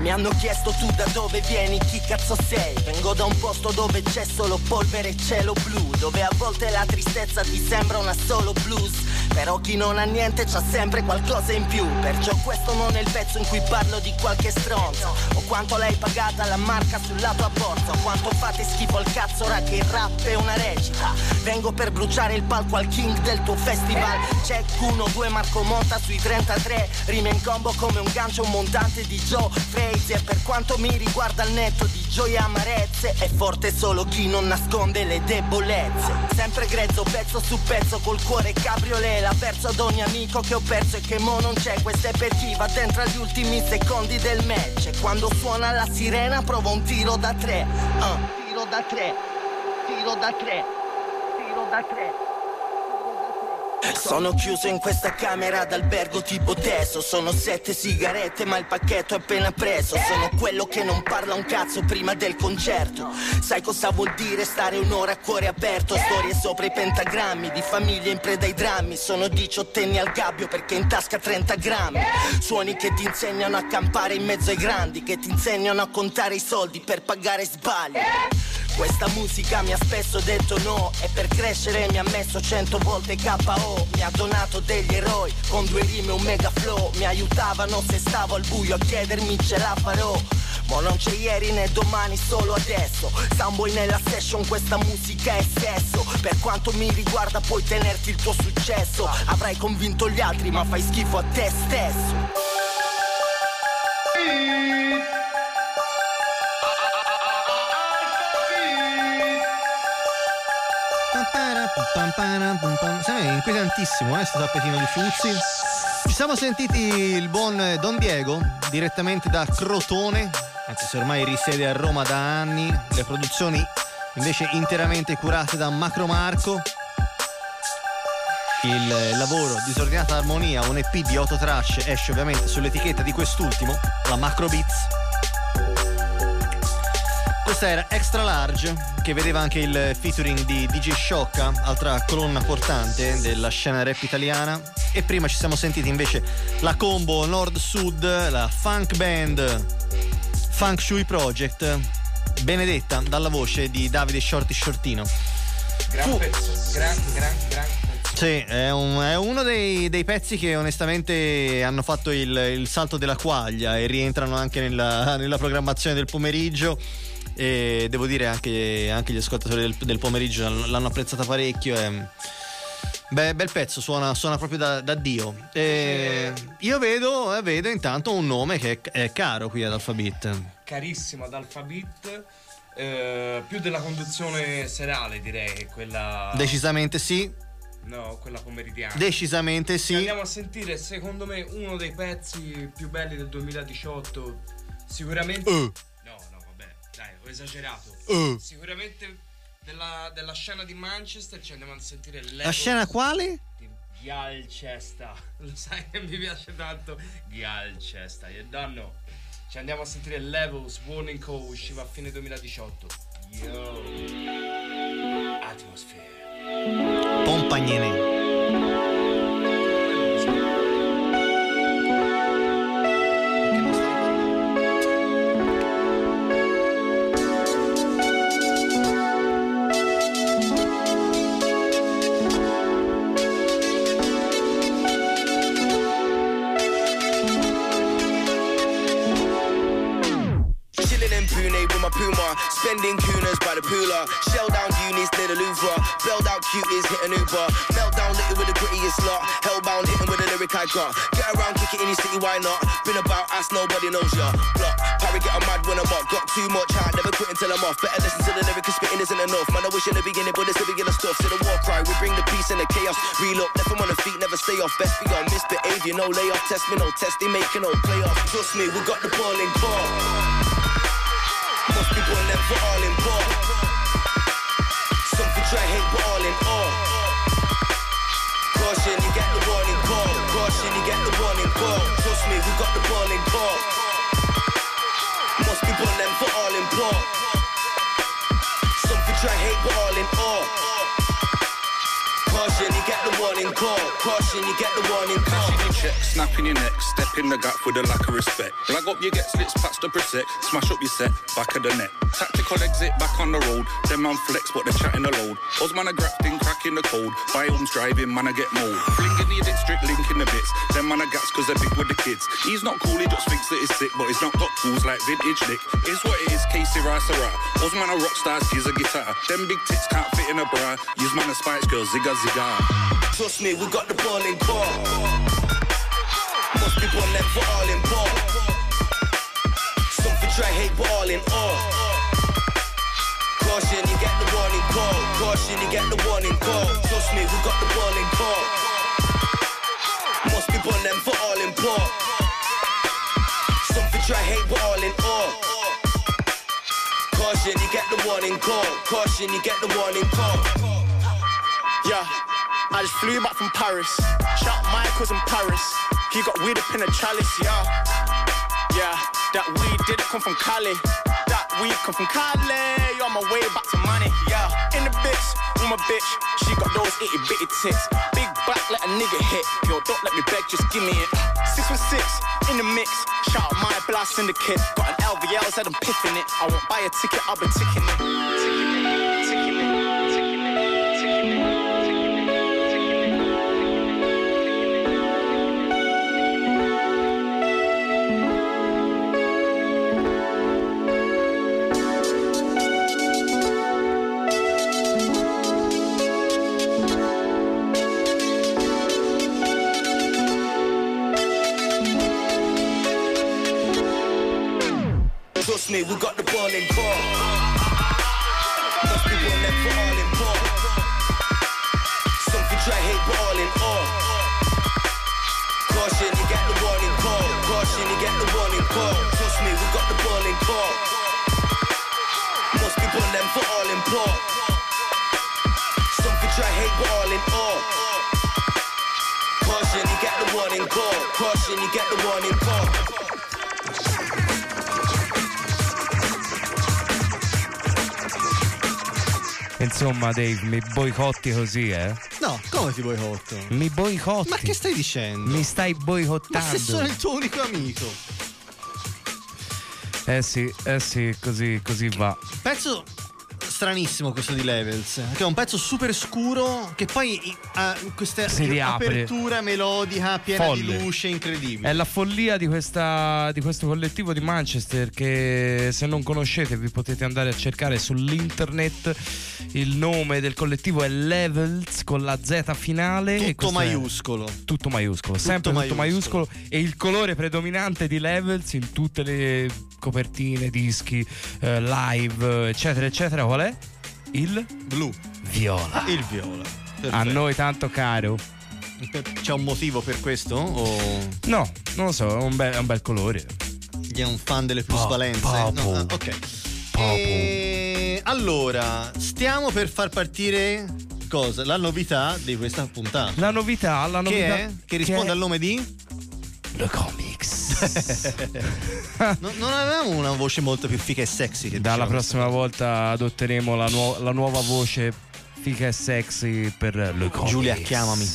Mi hanno chiesto tu da dove vieni, chi cazzo sei? Vengo da un posto dove c'è solo polvere e cielo blu, dove a volte la tristezza ti sembra una solo blues. Però chi non ha niente c'ha sempre qualcosa in più. Perciò questo non è il pezzo in cui parlo di qualche stronzo. O quanto l'hai pagata la marca sul lato a borsa. O quanto fate schifo al cazzo ora che il rap è una recita. Vengo per bruciare il palco al king del tuo festival. Check 1, 2, Marco Monta sui 33. Rime in combo come un gancio montante di Joe Frazier. Per quanto mi riguarda il netto di gioia e amarezze. È forte solo chi non nasconde le debolezze. Sempre grezzo, pezzo su pezzo, col cuore cabriolet. L'ha perso ad ogni amico che ho perso e che mo non c'è. Questo è per chi va dentro agli ultimi secondi del match. E quando suona la sirena provo un tiro da tre. Ah, tiro da tre, tiro da tre, tiro da tre. Sono chiuso in questa camera d'albergo tipo teso. Sono sette sigarette ma il pacchetto è appena preso. Sono quello che non parla un cazzo prima del concerto. Sai cosa vuol dire stare un'ora a cuore aperto? Storie sopra i pentagrammi Di famiglie in preda ai drammi. Sono diciottenni al gabbio perché in tasca 30 grammi. Suoni che ti insegnano a campare in mezzo ai grandi Che ti insegnano a contare i soldi per pagare sbagli questa musica mi ha spesso detto no E per crescere mi ha messo cento volte KO Mi ha donato degli eroi Con due rime e un mega flow. Mi aiutavano se stavo al buio a chiedermi ce la farò. Ma non c'è ieri né domani, solo adesso. Soundboy nella session, questa musica è sesso. Per quanto mi riguarda puoi tenerti il tuo successo. Avrai convinto gli altri ma fai schifo a te stesso È inquietantissimo, eh, sto tappetino di Fuzzi. Ci siamo sentiti il buon Don Diego, direttamente da Crotone, anzi se ormai risiede a Roma da anni, le produzioni invece interamente curate da Macro Marco. Il lavoro Disordinata Armonia, un EP di autotrash, esce ovviamente sull'etichetta di quest'ultimo, la Macro Beats. Questa era Extra Large, che vedeva anche il featuring di DJ Sciocca, altra colonna portante della scena rap italiana. E prima ci siamo sentiti invece la combo nord-sud, la funk band Funk Shui Project, benedetta dalla voce di Davide Shorty Shortino. Gran Fu- pezzo, gran, gran, gran pezzo. Sì, è, un- è uno dei, dei pezzi che onestamente hanno fatto il, il salto della quaglia e rientrano anche nella, nella programmazione del pomeriggio. E devo dire anche, anche gli ascoltatori del, del pomeriggio l'hanno apprezzata parecchio. E, beh, bel pezzo, suona, suona proprio da, da Dio. E io vedo, eh, vedo intanto un nome che è, è caro qui ad Alphabet. Carissimo ad Alphabet. eh, più della conduzione serale, direi, che quella. Decisamente sì, No, quella pomeridiana. decisamente Ci sì. Andiamo a sentire, secondo me, uno dei pezzi più belli del 2018. Sicuramente. Uh. Esagerato. Uh. Sicuramente della, della scena di Manchester ci andiamo a sentire La scena quale? di Ghialcesta. Lo sai che mi piace tanto? Ghialcesta, you don't know. Ci andiamo a sentire Levels Warning Call usciva a fine 2018. Yo. Atmosphere. Pompagnene. Belled out cuties, hit an Uber. Meltdown little with the grittiest lot, hellbound hitting with the lyric I got. Get around, kick it in your city, why not? Been about ass, nobody knows ya. Block, Harry get a mad when I'm up, got too much heart, never quit until I'm off. Better listen to the lyric, 'cause spitting isn't enough. Man, I wish in the beginning, but it's the beginning of stuff. To the war cry, we bring the peace and the chaos. Up, left 'em on the feet, never stay off. Best for your misbehavior, no layoff. Test me, no test, they making no playoff. Trust me, we got the ball in court. Must be born them for all in ball. Hate, but all all. Caution, you get the warning call. Caution, you get the warning call. Trust me, we got the ball in court. Must be born them for all in ball. Some for try hate, but all in all. Caution, you get the warning call. Caution, you get the warning call. Check, snapping your neck, step in the gap with a lack of respect. Flag up your get slits, patch the preset, smash up your set, back of the net. Tactical exit, back on the road. Them man flex, but they're chatting the load. Us man a grafting, cracking the code. By homes driving, man I get mold. Flinging the district, linking the bits. Them man a gats cause they're big with the kids. He's not cool, he just thinks that he's sick, but he's not got tools like vintage Nick. It's what it is, Casey Rice rap. Us man a rock stars, he's a guitar. Them big tits can't fit in a bra. Use man a Spice Girls, zigga zigga. Trust me, we got the ball in court. Must be one left for all in ball. Some for try hate, but all in all. Oh. Caution, you get the warning call. Caution, you get the warning call. Trust me, we got the ball in court. Must be one them for all in ball. Some for try hate, but all in all. Oh. Caution, you get the warning call. Caution, you get the warning call. Yeah, I just flew back from Paris. Shout Michael's in Paris. He got weed up in a chalice, yeah. Yeah, that weed didn't come from Cali. That weed come from Cali. On my way back to money, yeah. In the bitch, with my bitch. She got those itty bitty tits. Big back, let a nigga hit. Yo, don't let me beg, just give me it. Six with six, in the mix. Shout out my blast syndicate. Got an LVL, said I'm piffing it. I won't buy a ticket, I'll be ticking it. Ticking it, Trust me, we got the ball in court. Must be one left for all in ball. Some for try hate, but all in all. Caution, you get the warning call. Caution, you get the warning call. Trust me, we got the ball in court. Must be one them for all in ball. Some for try hate, but all in all. Caution, you get the warning call. Caution, you get the warning call. Insomma, Dave, mi boicotti così, eh? No, come ti boicotto? Mi boicotti. Ma che stai dicendo? Mi stai Ma boicottando. se sono il tuo unico amico. Eh sì, eh sì, così, così va. Pezzo stranissimo questo di Levels, che è un pezzo super scuro che poi ha questa Si apertura melodica piena Folle. di luce incredibile. È la follia di, questa, di questo collettivo di Manchester che se non conoscete vi potete andare a cercare sull'internet. Il nome del collettivo è Levels con la Z finale. e Tutto questo è- maiuscolo. tutto maiuscolo, sempre tutto maiuscolo. E il colore predominante di Levels in tutte le copertine, dischi, eh, live, eccetera, eccetera. Qual è? Il blu. Viola. Il viola. A Perfetto. noi tanto caro. C'è un motivo per questo? O No, non lo so, è un bel, è un bel colore. è un fan delle plusvalenze? Papo. No, ah, ok. E allora, stiamo per far partire cosa? La novità di questa puntata. La novità, la novità Che è? Che risponde al nome di? The Comics. No- non avevamo una voce molto più figa e sexy che Dalla prossima volta adotteremo la, nuo- la nuova voce figa e sexy per Le Comics. Giulia, chiamami.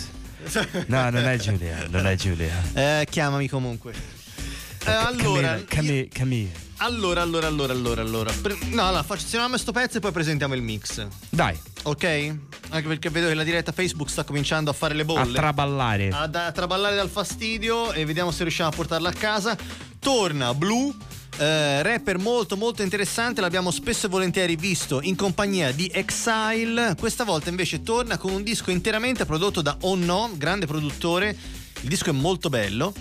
No, non è Giulia, non è Giulia. Eh, chiamami comunque. Eh, allora, Camille, Camille. allora, allora, allora, allora, allora. No, allora, facciamo questo pezzo e poi presentiamo il mix. Dai, Ok? Anche perché vedo che la diretta Facebook sta cominciando a fare le a bolle. traballare. a, a traballare dal fastidio e vediamo se riusciamo a portarla a casa. Torna Blue. eh, rapper molto molto interessante, l'abbiamo spesso e volentieri visto in compagnia di Exile. Questa volta invece torna con un disco interamente prodotto da Oh No, grande produttore. Il disco è molto bello.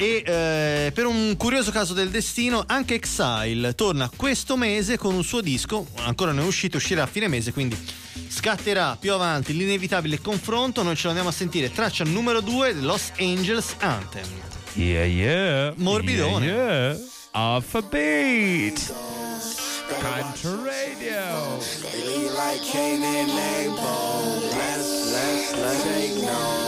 E eh, per un curioso caso del destino, anche Exile torna questo mese con un suo disco. Ancora non è uscito, uscirà a fine mese, quindi scatterà più avanti l'inevitabile confronto. Noi ce l'andiamo a sentire. Traccia numero 2 Los Angeles Anthem. Yeah, yeah. Morbidone. Yeah, yeah. Alpha Beat. Country Radio. They like Cain and Abel. Let's, let's, let's take no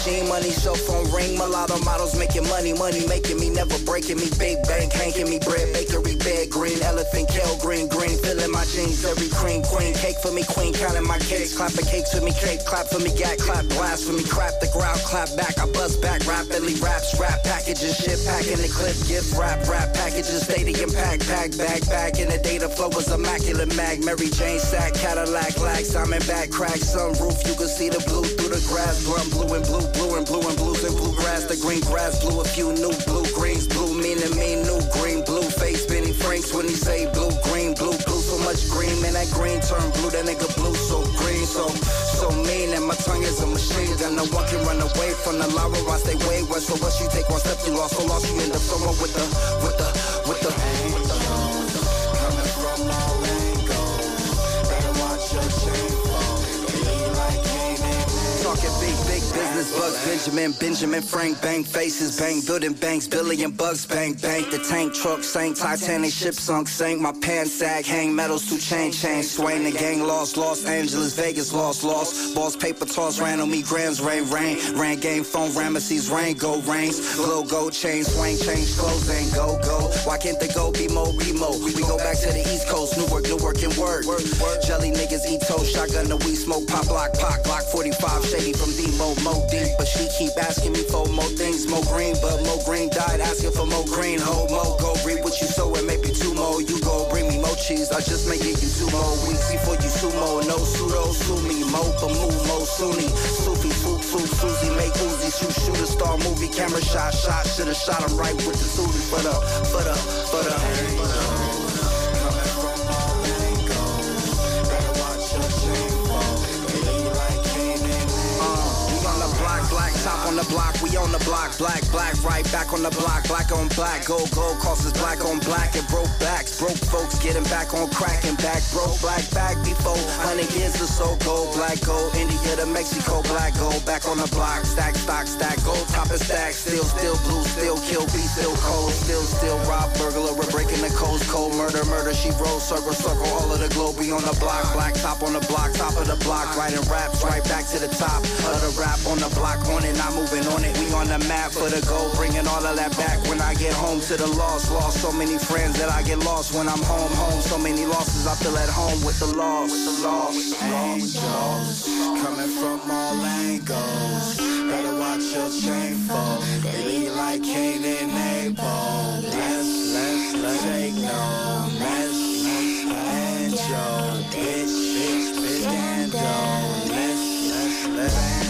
machine. money, cell phone ring. Mulatto models making money, money making me, never breaking me. Big bank, hanking me bread, bakery bed, green elephant, kale, green, green. Filling my jeans, every cream, queen. Cake for me, queen, counting my cakes. Clapping cakes for me, cake, clap for me, gat, clap, blast for me. Crap the ground, clap back. I bust back rapidly, raps, rap packages, shit, packing the clip, gift, rap, rap packages, stadium pack, pack, back, back. In the day, the flow was immaculate mag. Mary Jane sack, Cadillac, lag, Simon back, crack, sunroof. You can see the blue through the grass. Blum, blue and blue, blue and blue and blues and blue grass. The green grass, blue, a few new blue greens, blue meaning me, new green, blue face, Benny Franks when he say blue, green, blue, blue. So much green, man, that green turn blue, that nigga blue so green, so so mean, and my tongue is a machine gun. No one can run away from the lava. I stay way west, so once you take one step, you lost, so lost, you end up somewhere with the, with the, with the. Coming from all. Better watch your Canaan. Talking big, big business, Bugs, Benjamin, Benjamin, Frank, bang faces, bang, building banks, billion bucks, bang, bank. The tank truck sank, Titanic ship sunk, sank. My pants sag, hang metals to chain, chain, swing. The gang lost, Los Angeles, Vegas lost, lost. Balls, paper toss, ran on me, grams, rain, rain. Ran game, phone, Ramesses, rain, go, rains. Glow, gold chain, swing, change clothes, ain't go, go. Why can't the go be more remo? We go back to the East Coast, Newark, Newark, and work. Word, work, jelly niggas eat toast, shotgun the weed smoke, pop, lock, pop, Glock 45, shady from Demo, Mo deep. But she keep asking me for more things, more green. But Mo Green died asking for more green. Ho, Mo, go read what you sow and maybe two more. You go bring me more cheese, I just may give you two more weeks before you sumo. No pseudo, sue me. Mo, but move, Mo, Sunni. Sufi, Foop, Foop, Susie, make Uzi, shoot, shoot a star movie, camera shot, shot. Should've shot him right with the Susie for the, for the, for the. For the on the block, we on the block, black, black, right back on the block, black on black, gold, gold, crosses black on black, and broke backs, broke folks getting back on crack and back, broke black back before, hundred years or so, gold, black, gold, India to Mexico, black, gold, back on the block, stack, stock, stack, gold, top and stack, still, still blue, still kill, be still cold, still, still rob, burglar, we're breaking the codes, cold, murder, murder, she rolls, circle, circle, all of the globe, we on the block, black top on the block, top of the block, writing raps, right back to the top of the rap on the block, on not moving on it, we on the map for the gold, bringing all of that back when I get home to the lost, lost so many friends that I get lost when I'm home, home, so many losses, I feel at home with the loss, with the. Angels coming from all angles. Better watch your chain fall. They be like Cain and Abel. Let's, let's, let's take no mess. Angel, bitch, bitch, bitch, scandal. Let's, let's, let's.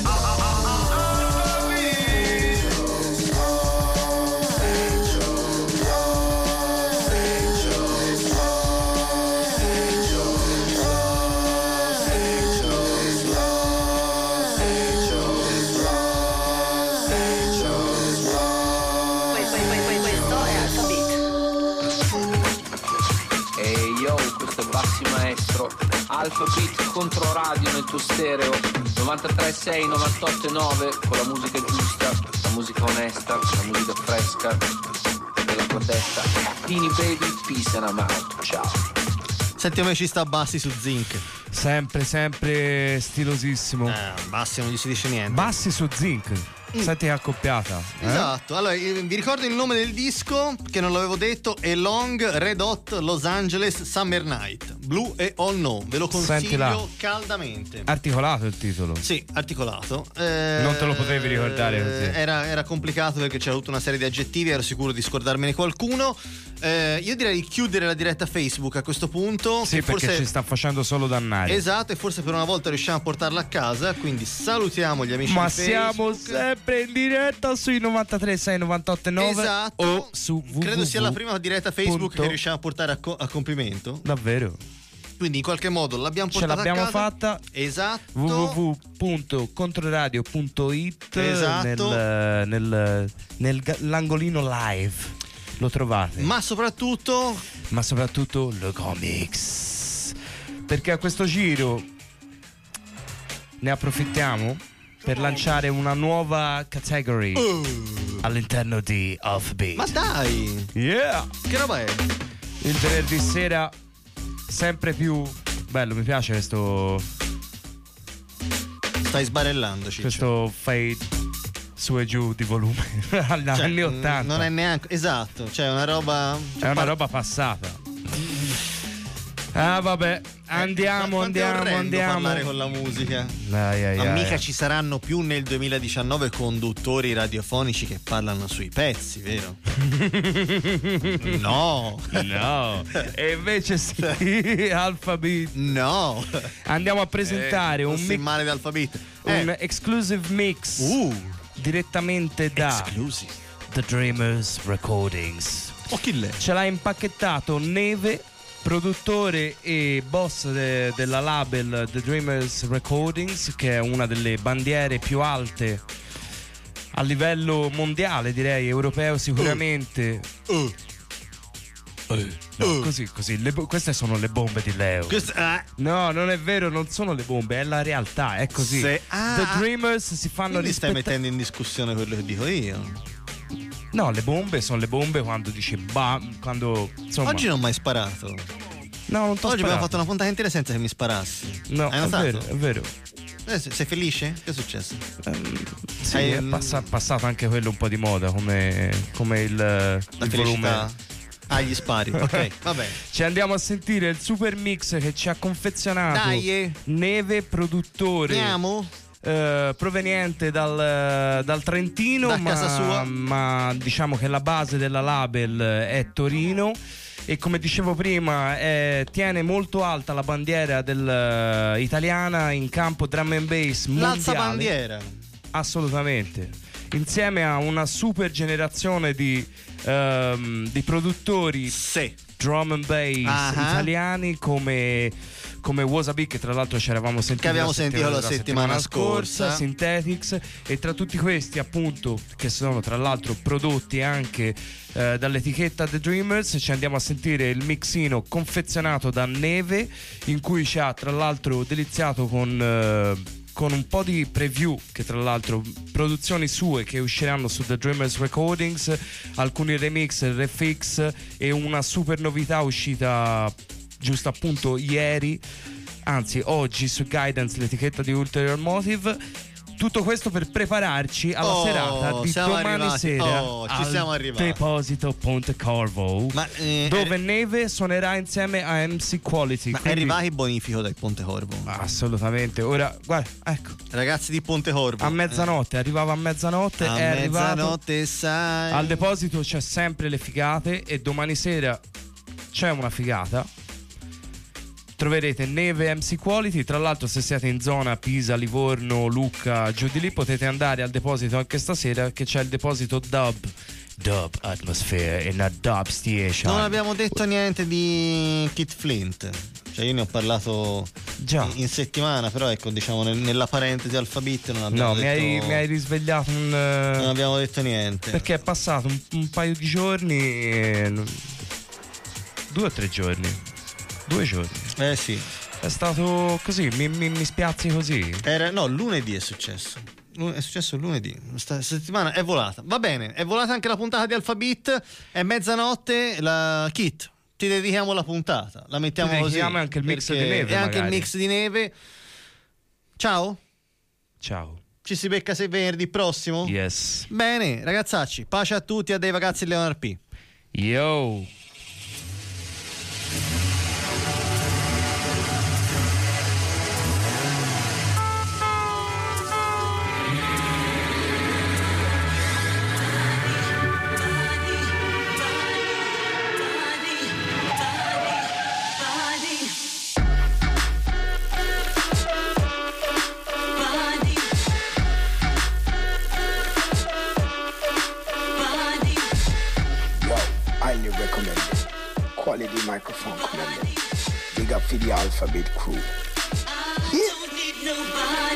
Alfa Beat contro radio nel tuo stereo 93.6, 98.9 Con la musica giusta, la musica onesta, la musica fresca Della tua testa Tini baby, peace and I'm out Ciao Senti come ci sta Bassi su Zinc. Sempre, sempre stilosissimo. Eh, Bassi non gli si dice niente. Bassi su Zinc. Senti che accoppiata. eh? Esatto, allora eh, vi ricordo il nome del disco che non l'avevo detto è Long Red Hot Los Angeles Summer Night Blue e All No, ve lo consiglio caldamente. Articolato il titolo. Sì, articolato. Eh, Non te lo potevi ricordare così. Era, era complicato perché c'era tutta una serie di aggettivi, ero sicuro di scordarmene qualcuno. Eh, io direi di chiudere la diretta Facebook a questo punto. Sì, perché forse... ci sta facendo solo dannare. Esatto, e forse per una volta riusciamo a portarla a casa. Quindi salutiamo gli amici Ma siamo sempre in diretta sui 93 6 98 9 Esatto. o su www. Credo sia la prima diretta Facebook punto- che riusciamo a portare a, co- a compimento. Davvero? Quindi in qualche modo l'abbiamo Ce portata l'abbiamo a casa. fatta. Esatto. www.controradio.it Esatto. nel, nel- nel ga- l'angolino live lo trovate Ma soprattutto ma soprattutto lo comics perché a questo giro ne approfittiamo per lanciare una nuova category all'interno di Offbeat Ma dai! Yeah! Che roba è? il venerdì sera sempre più bello mi piace questo Stai sbarellando, Ciccio. questo fade su e giù di volume agli Cioè, anni mm, 80. Non è neanche. Esatto, cioè è una roba. È una roba passata. Ah, vabbè, andiamo, andiamo, andiamo. parlare con la musica. Ai, ai, Ma ai. mica ci saranno più nel 2019 conduttori radiofonici che parlano sui pezzi, vero? no. No. E invece sì, Alphabet. No. Andiamo a presentare Eh, un, mix- male d'alfabet. un Eh. exclusive mix Uh. direttamente da The Dreamers Recordings. Oh, chi l'è? Ce l'ha impacchettato Neve, produttore e boss de- della label The Dreamers Recordings, che è una delle bandiere più alte a livello mondiale, direi, europeo sicuramente. Uh. No, così, così. Bo- queste sono le bombe di Leo. Questo- ah. No, non è vero, non sono le bombe, è la realtà, è così. Se- ah. The Dreamers si fanno Quindi stai rispettare. mettendo in discussione quello che dico io. No, le bombe sono le bombe quando dici bam, quando insomma. Oggi non ho mai sparato. No, non t'ho Oggi abbiamo fatto una puntata intera senza che mi sparassi. No, Hai è vero, è vero. Eh, sei felice? Che è successo? Sì, Hai, è passa- passato anche quello un po' di moda come, come il, La il volume. Ah, gli spari. Ok, va bene. Ci andiamo a sentire il super mix che ci ha confezionato Dai. Neve, produttore. Andiamo? Eh, proveniente dal, dal Trentino, Da ma, ma diciamo che la base della label è Torino. E come dicevo prima, eh, tiene molto alta la bandiera del, eh, italiana in campo drum and bass mondiale. L'alza bandiera. Assolutamente. Insieme a una super generazione di, ehm, di produttori drum and bass Ah. italiani come, come Wasabi, che tra l'altro ci eravamo sentiti Che abbiamo la sentito la settimana scorsa. Synthetics, e tra tutti questi, appunto, che sono tra l'altro prodotti anche eh, dall'etichetta The Dreamers, ci andiamo a sentire il mixino confezionato da Neve, in cui ci ha tra l'altro deliziato con. eh, con un po' di preview che tra l'altro produzioni sue che usciranno su The Dreamers Recordings, alcuni remix, refix e una super novità uscita giusto appunto ieri, anzi oggi su Guidance l'etichetta di Ulterior Motive. Tutto questo per prepararci alla Oh, serata di domani arrivati. sera Oh, ci siamo arrivati. Deposito Ponte Corvo, eh, dove Neve suonerà insieme a MC Quality. Ma è quindi- arrivato il bonifico dal Ponte Corvo. Assolutamente. Ora, guarda, ecco. Ragazzi di Ponte Corvo. A mezzanotte, arrivava a mezzanotte, A è mezzanotte sai. Al deposito c'è sempre le figate e domani sera c'è una figata. Troverete Neve MC Quality. Tra l'altro, se siete in zona Pisa, Livorno, Lucca, giù di lì, potete andare al deposito anche stasera. Che c'è il deposito Dub. Dub Atmosphere in a Dub Station. Non abbiamo detto niente di Kit Flint. Cioè, io ne ho parlato in- in settimana, però ecco, diciamo, nel- nella parentesi alfabet non abbiamo No, mi detto. hai, mi hai risvegliato un. Non abbiamo detto niente. Perché è passato un, un paio di giorni. e Due o tre giorni. Due giorni. Eh sì. È stato così, mi, mi, mi spiazzi così. Era, no, lunedì è successo. È successo lunedì. Sta settimana è volata. Va bene, è volata anche la puntata di Alphabet. È mezzanotte. La Kit. Ti dedichiamo la puntata. La mettiamo Ti così. anche il mix di neve, E anche il mix di neve. Ciao. Ciao. Ci si becca se venerdì prossimo? Yes. Bene, ragazzacci. Pace a tutti a dei ragazzi Leonard P. Yo, alphabet crew. Need,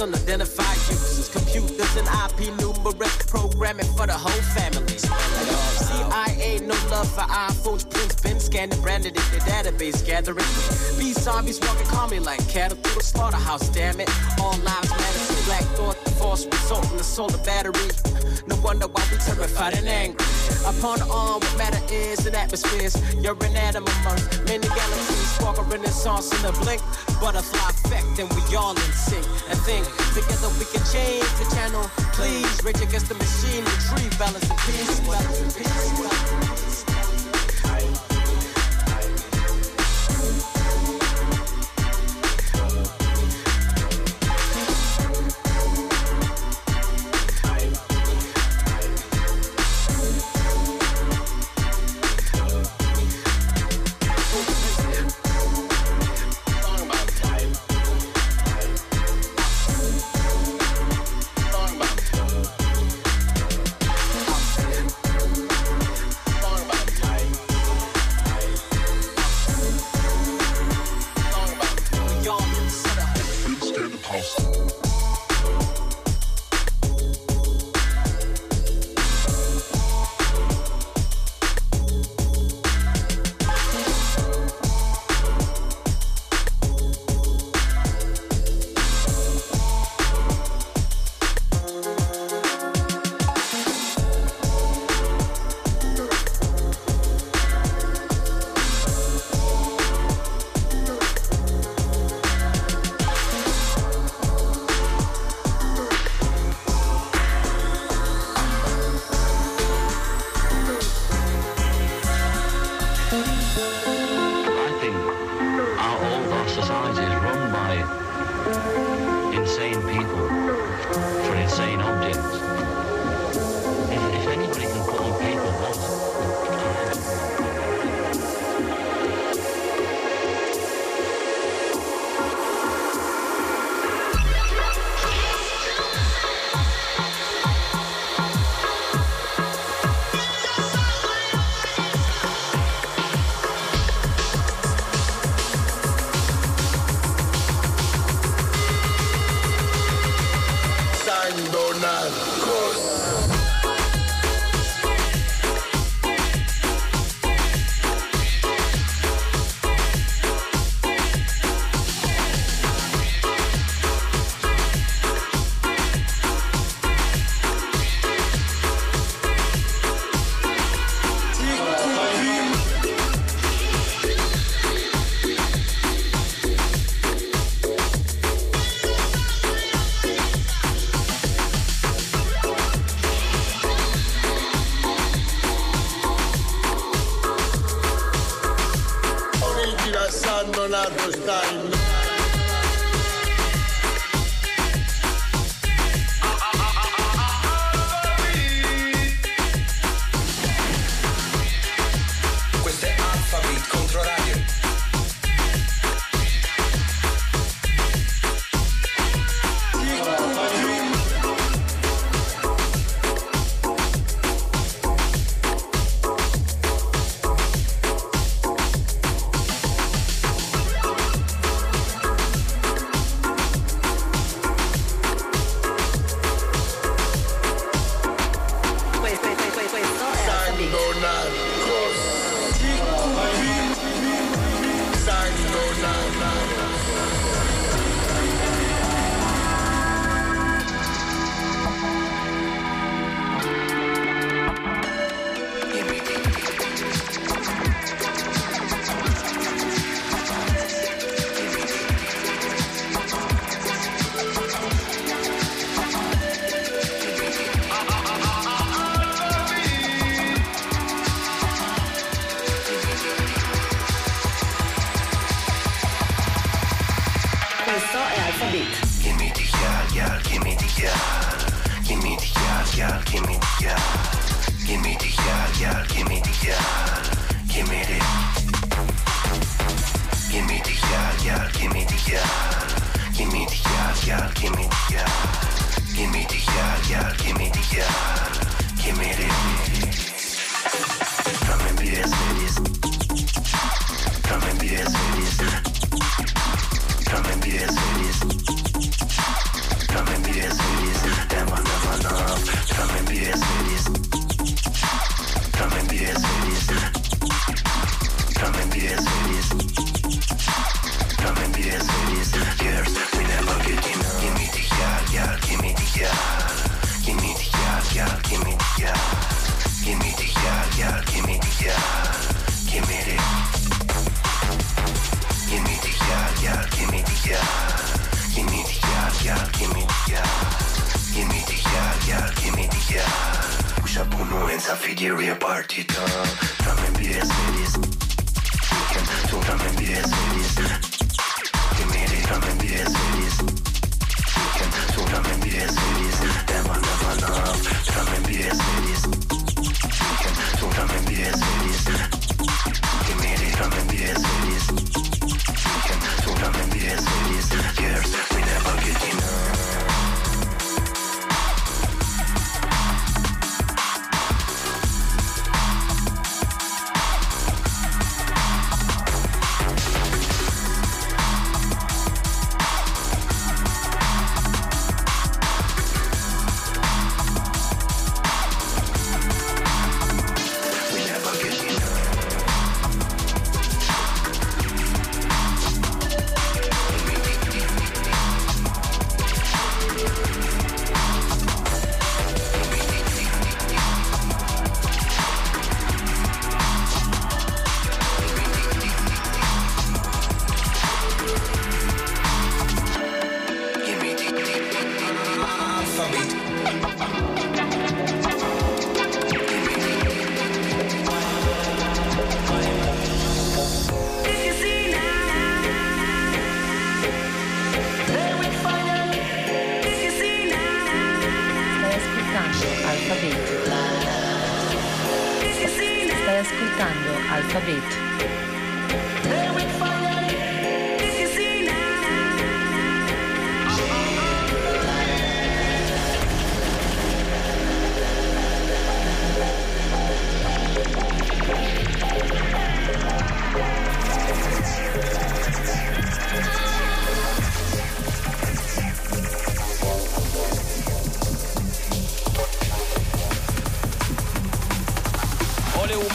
unidentified uses. Computers and IP numerous programming for the whole family. CIA, no love for iPhones, prints, been scanned branded in the database gathering. These zombies walking calmly like cattle through a slaughterhouse, damn it. All lives matter, black thought, the force result in the solar battery. No wonder why we terrified and angry. Upon all, what matter is in atmospheres. You're an atom amongst many galaxies. Walk a renaissance in a blink. Butterfly effect, and we all in sync. And think together we can change the channel. Please, rage against the machine, retrieve balance and peace. Balance and peace. party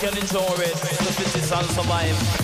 can enjoy it. If it is and survive.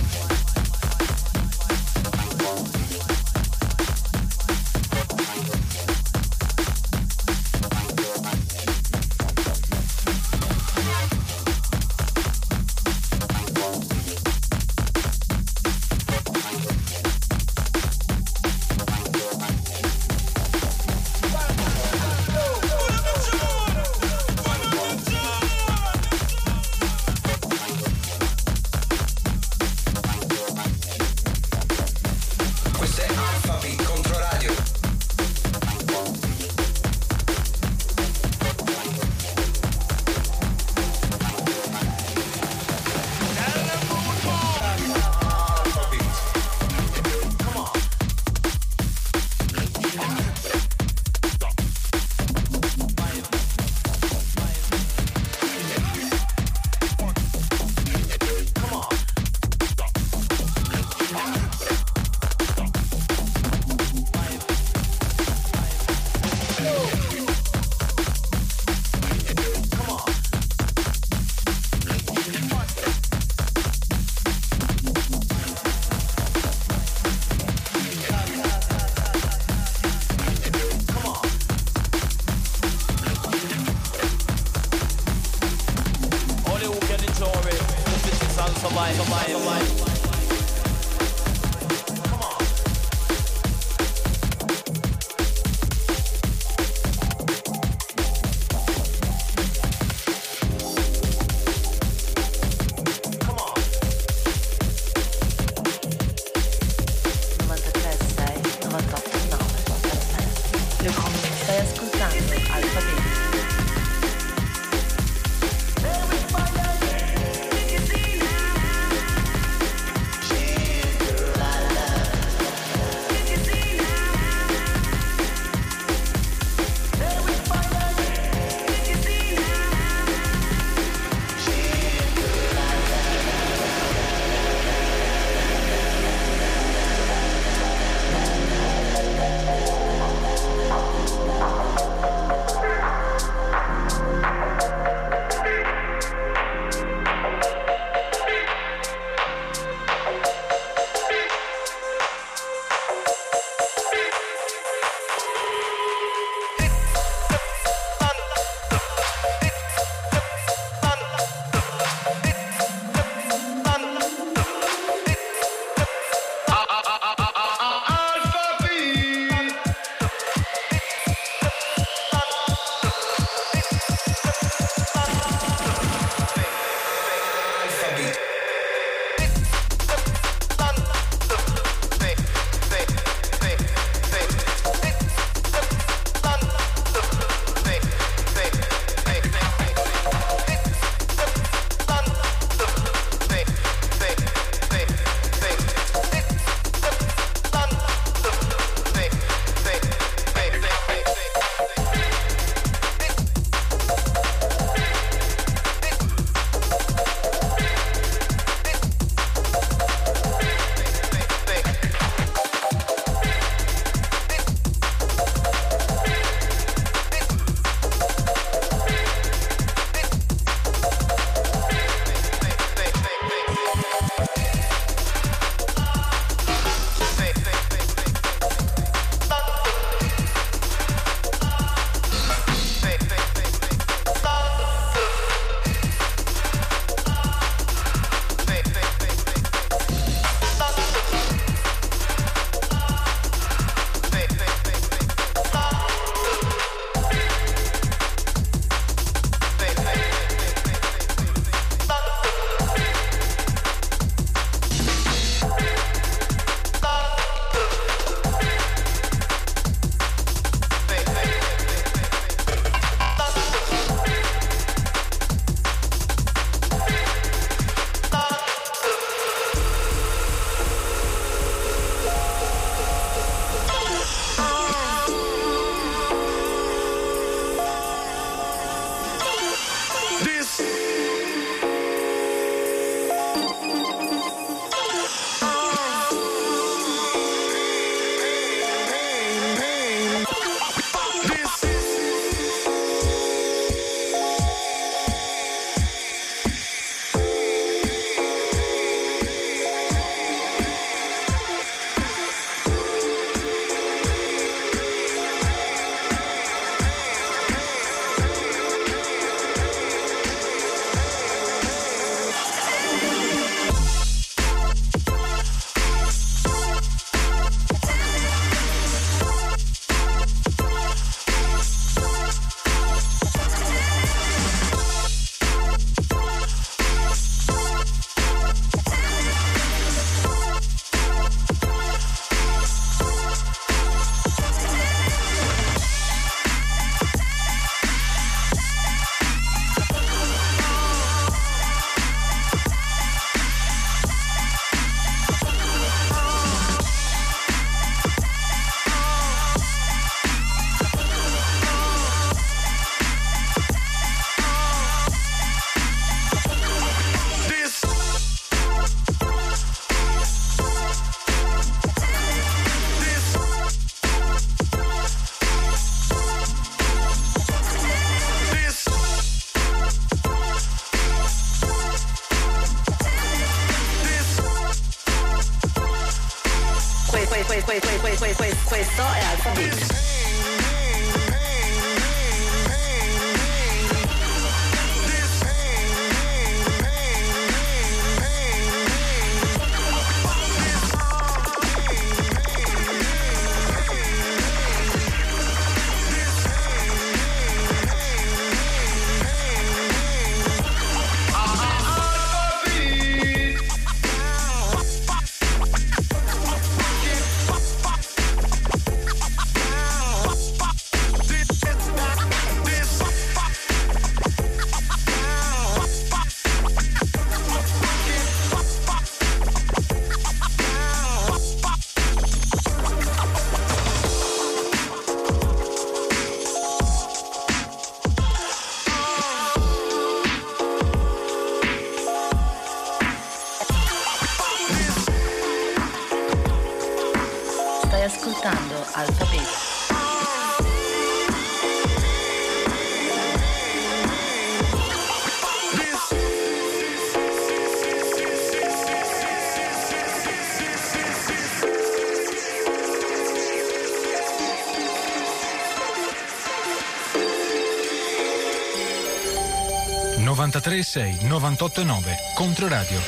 93 6 98 9 Controradio.